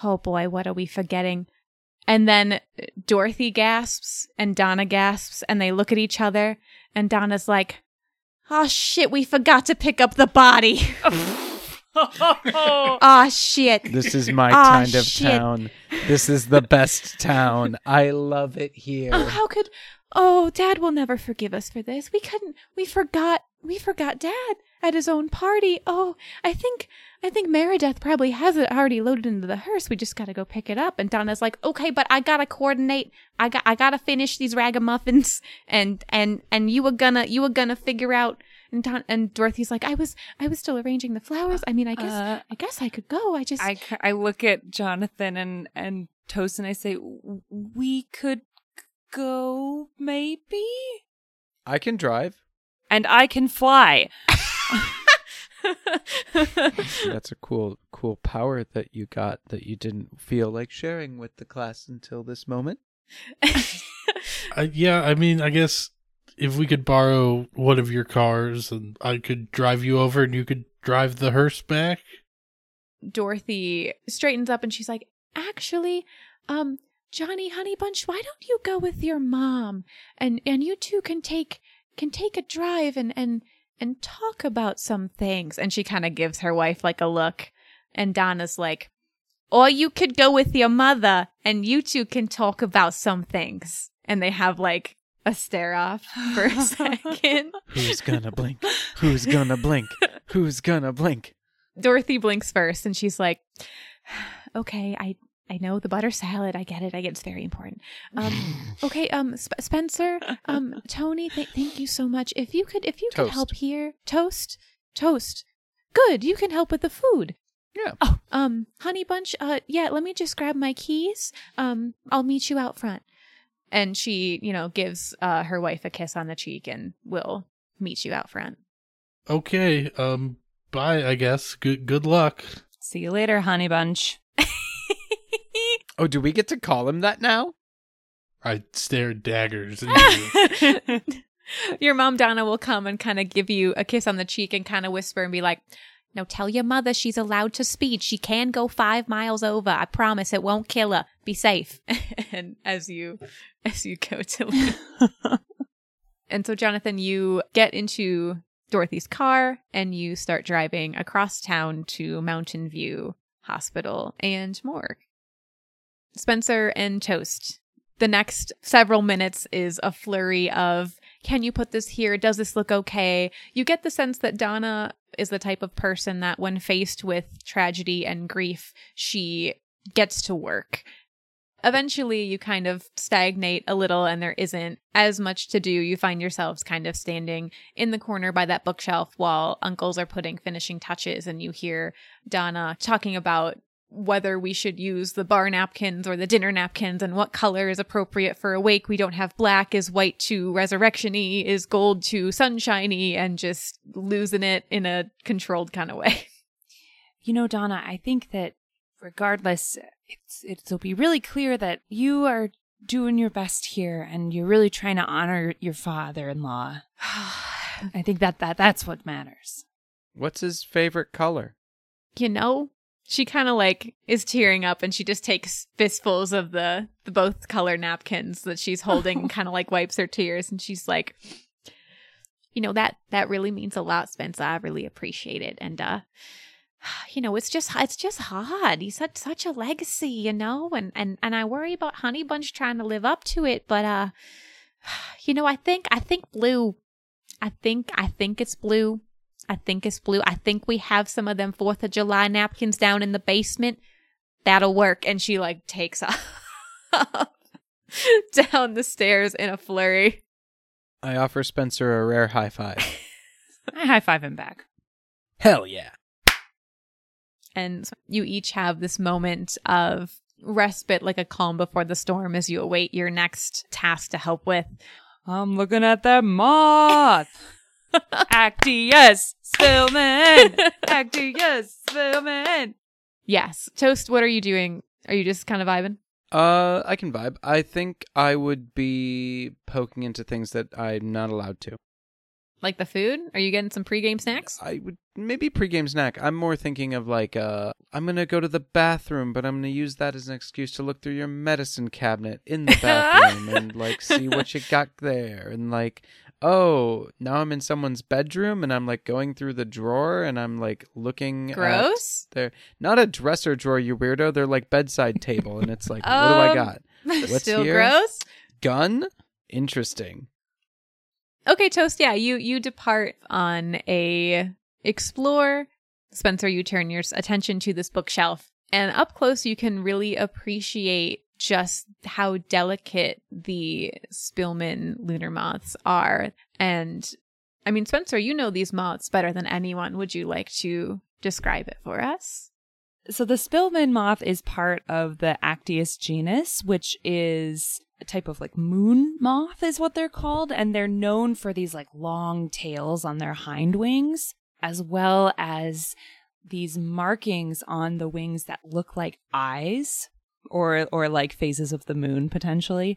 oh boy, what are we forgetting? And then Dorothy gasps and Donna gasps, and they look at each other, and Donna's like, Oh shit, we forgot to pick up the body. [LAUGHS] [LAUGHS] Oh, [LAUGHS] Oh shit. This is my Ah, kind of shit. town. This is the best town. I love it here. Oh, how could Oh, dad will never forgive us for this. We couldn't we forgot we forgot dad at his own party. Oh, I think I think Meredith probably has it already loaded into the hearse. We just gotta go pick it up. And Donna's like, okay, but I gotta coordinate. I got I gotta finish these ragamuffins, and and and you were gonna you were gonna figure out. And Don and Dorothy's like, I was I was still arranging the flowers. I mean, I guess Uh, I guess I could go. I just I look at Jonathan and, and Toast and I say, we could go, maybe? I can drive. And I can fly. [LAUGHS] [LAUGHS] That's a cool, cool power that you got that you didn't feel like sharing with the class until this moment. [LAUGHS] I, yeah, I mean, I guess if we could borrow one of your cars and I could drive you over and you could drive the hearse back. Dorothy straightens up and she's like, "Actually, um, Johnny Honeybunch, why don't you go with your mom and and you two can take can take a drive and and and talk about some things." And she kind of gives her wife like a look, and Donna's like, "Or you could go with your mother and you two can talk about some things." And they have like a stare off for a [LAUGHS] second. Who's gonna blink? Who's gonna blink? Who's gonna blink? Dorothy blinks first and she's like, [SIGHS] "Okay, I I know the butter salad. I get it. I get it's very important. Um, [LAUGHS] okay, um, Sp- Spencer, um, Tony, th- thank you so much. If you could, if you could Toast. help here, toast, toast. Good, you can help with the food. Yeah. Oh, um, Honey Bunch. Uh, yeah. Let me just grab my keys. Um, I'll meet you out front. And she, you know, gives uh her wife a kiss on the cheek and will meet you out front. Okay, um, bye, I guess. Good, good luck. See you later, honey bunch. [LAUGHS] Oh, do we get to call him that now? I stare daggers at you. [LAUGHS] your mom Donna will come and kind of give you a kiss on the cheek and kind of whisper and be like, "No, tell your mother she's allowed to speed. She can go five miles over. I promise it won't kill her. Be safe." [LAUGHS] and as you as you go to [LAUGHS] and so Jonathan, you get into Dorothy's car and you start driving across town to Mountain View Hospital and morgue. Spencer and Toast. The next several minutes is a flurry of can you put this here? Does this look okay? You get the sense that Donna is the type of person that when faced with tragedy and grief, she gets to work. Eventually, you kind of stagnate a little and there isn't as much to do. You find yourselves kind of standing in the corner by that bookshelf while uncles are putting finishing touches, and you hear Donna talking about whether we should use the bar napkins or the dinner napkins and what color is appropriate for awake. We don't have black. Is white too resurrection-y? Is gold too sunshiny? And just losing it in a controlled kind of way. [LAUGHS] You know, Donna, I think that regardless, it's it'll be really clear that you are doing your best here and you're really trying to honor your father-in-law. [SIGHS] I think that, that that's what matters. What's his favorite color? you know she kind of like is tearing up and she just takes fistfuls of the the both color napkins that she's holding and [LAUGHS] kind of like wipes her tears and she's like you know that that really means a lot spencer. I really appreciate it. And uh [SIGHS] you know it's just it's just hard. He's such such a legacy you know and and and i worry about honey bunch trying to live up to it but uh [SIGHS] you know i think i think blue i think i think it's blue I think it's blue. I think we have some of them Fourth of July napkins down in the basement. That'll work. And she like takes [LAUGHS] off down the stairs in a flurry. I offer Spencer a rare high five. [LAUGHS] I high five him back. Hell yeah. And you each have this moment of respite, like a calm before the storm as you await your next task to help with. I'm looking at that moth. [LAUGHS] Actias Spillman. [LAUGHS] Actias Spillman. Yes. Toast, what are you doing? Are you just kind of vibing? Uh, I can vibe. I think I would be poking into things that I'm not allowed to. Like the food? Are you getting some pregame snacks? I would maybe pregame snack. I'm more thinking of like uh I'm gonna go to the bathroom, but I'm gonna use that as an excuse to look through your medicine cabinet in the [LAUGHS] bathroom and like see what you got there. And like oh, now I'm in someone's bedroom and I'm like going through the drawer and I'm like looking at Gross. their not a dresser drawer, you weirdo. They're like bedside table and it's like, what do I Um, got? [LAUGHS] What's Still here? gross. Gun? Interesting. Okay, Toast, yeah, you you depart on a explore. Spencer, you turn your attention to this bookshelf, and up close you can really appreciate just how delicate the Spillman lunar moths are. And I mean, Spencer, you know these moths better than anyone. Would you like to describe it for us? So the Spillman moth is part of the Actias genus, which is a type of like moon moth is what they're called and they're known for these like long tails on their hind wings as well as these markings on the wings that look like eyes or or like phases of the moon potentially.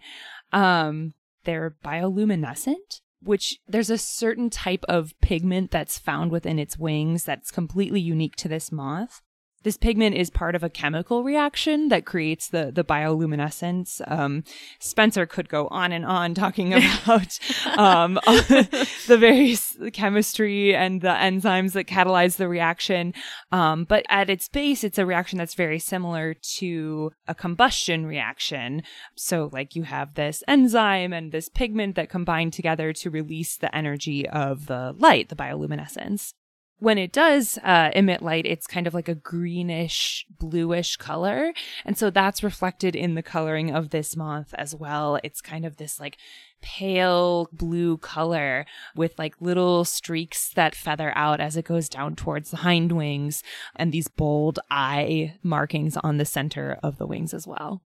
Um they're bioluminescent which there's a certain type of pigment that's found within its wings that's completely unique to this moth. This pigment is part of a chemical reaction that creates the the bioluminescence. Um, Spencer could go on and on talking [LAUGHS] about um, [LAUGHS] the various chemistry and the enzymes that catalyze the reaction. Um, but at its base, it's a reaction that's very similar to a combustion reaction. So, like you have this enzyme and this pigment that combine together to release the energy of the light, the bioluminescence when it does uh, emit light, it's kind of like a greenish, bluish color. And so that's reflected in the coloring of this moth as well. It's kind of this like pale blue color with like little streaks that feather out as it goes down towards the hind wings and these bold eye markings on the center of the wings as well.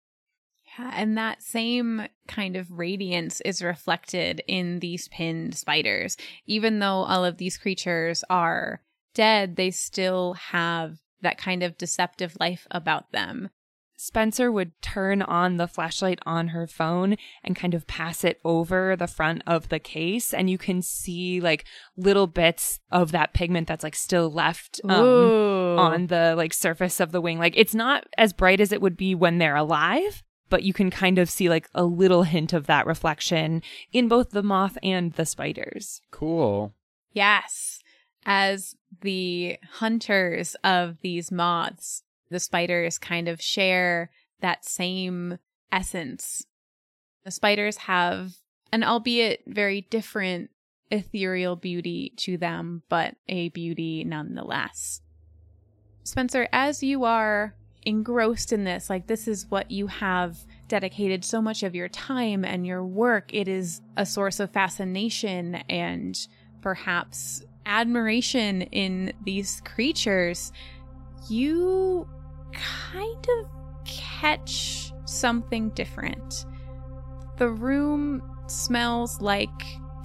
Yeah, and that same kind of radiance is reflected in these pinned spiders. Even though all of these creatures are dead, they still have that kind of deceptive life about them. Spencer would turn on the flashlight on her phone and kind of pass it over the front of the case and you can see like little bits of that pigment that's like still left um, on the like surface of the wing. Like it's not as bright as it would be when they're alive, but you can kind of see like a little hint of that reflection in both the moth and the spiders. Cool. Yes. As the hunters of these moths, the spiders kind of share that same essence. The spiders have an albeit very different ethereal beauty to them, but a beauty nonetheless. Spencer, as you are engrossed in this, like this is what you have dedicated so much of your time and your work, it is a source of fascination and perhaps admiration in these creatures. You kind of catch something different. The room smells like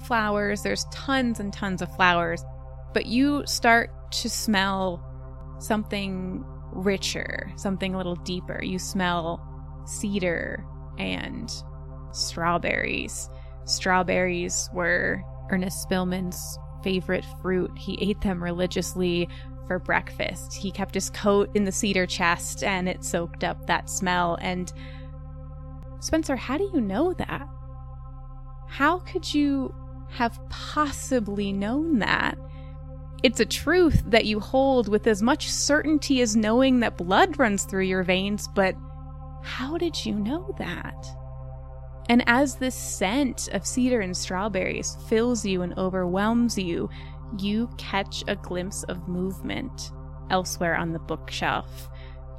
flowers. There's tons and tons of flowers, but you start to smell something richer, something a little deeper. You smell cedar and strawberries. Strawberries were Ernest Spillman's favorite fruit. He ate them religiously for breakfast. He kept his coat in the cedar chest and it soaked up that smell. And Spencer, how do you know that? How could you have possibly known that? It's a truth that you hold with as much certainty as knowing that blood runs through your veins, but how did you know that? And as this scent of cedar and strawberries fills you and overwhelms you, you catch a glimpse of movement elsewhere on the bookshelf.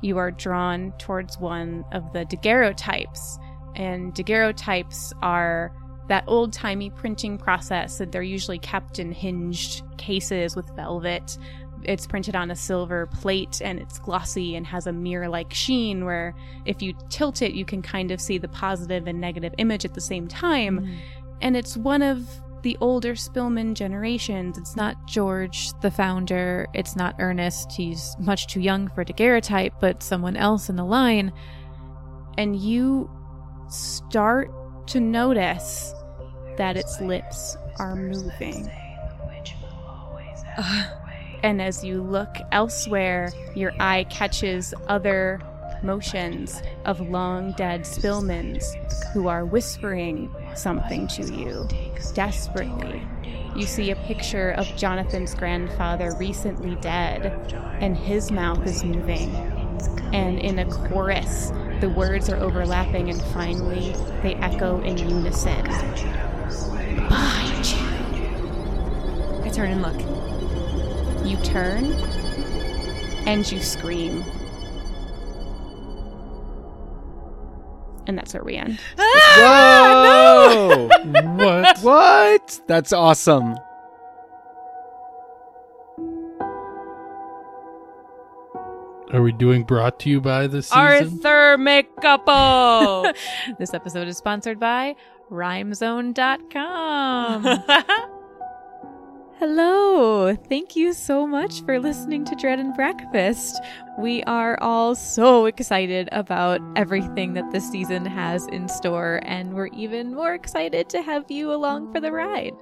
You are drawn towards one of the daguerreotypes, and daguerreotypes are that old timey printing process that they're usually kept in hinged cases with velvet. It's printed on a silver plate and it's glossy and has a mirror like sheen where if you tilt it, you can kind of see the positive and negative image at the same time. Mm. And it's one of the older Spillman generations. It's not George, the founder. It's not Ernest. He's much too young for daguerreotype, but someone else in the line. And you start to notice that its lips are moving. and as you look elsewhere, your eye catches other motions of long dead Spillmans who are whispering something to you, desperately. You see a picture of Jonathan's grandfather recently dead, and his mouth is moving. And in a chorus, the words are overlapping, and finally, they echo in unison. Behind you. I turn and look. You turn, and you scream. And that's where we end. Whoa! [LAUGHS] [LAUGHS] What? what? That's awesome. Are we doing brought to you by the season? Arthur McGupple. [LAUGHS] This episode is sponsored by rhymezone.com. [LAUGHS] Hello. Thank you so much for listening to Dread and Breakfast. We are all so excited about everything that this season has in store, and we're even more excited to have you along for the ride.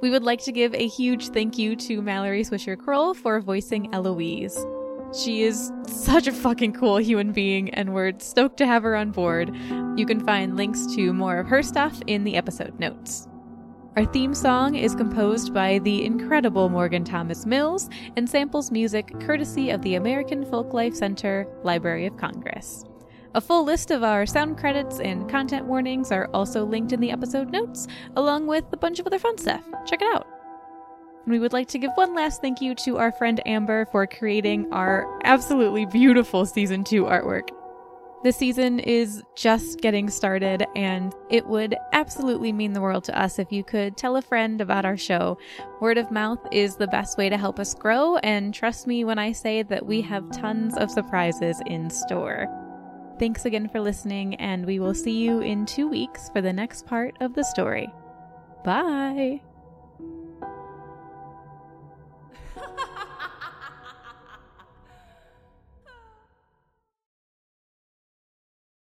We would like to give a huge thank you to Mallory Swisher Kroll for voicing Eloise. She is such a fucking cool human being, and we're stoked to have her on board. You can find links to more of her stuff in the episode notes. Our theme song is composed by the incredible Morgan Thomas Mills and samples music courtesy of the American Folklife Center, Library of Congress. A full list of our sound credits and content warnings are also linked in the episode notes, along with a bunch of other fun stuff. Check it out. And we would like to give one last thank you to our friend Amber for creating our absolutely beautiful season 2 artwork. The season is just getting started, and it would absolutely mean the world to us if you could tell a friend about our show. Word of mouth is the best way to help us grow, and trust me when I say that we have tons of surprises in store. Thanks again for listening, and we will see you in two weeks for the next part of the story. Bye!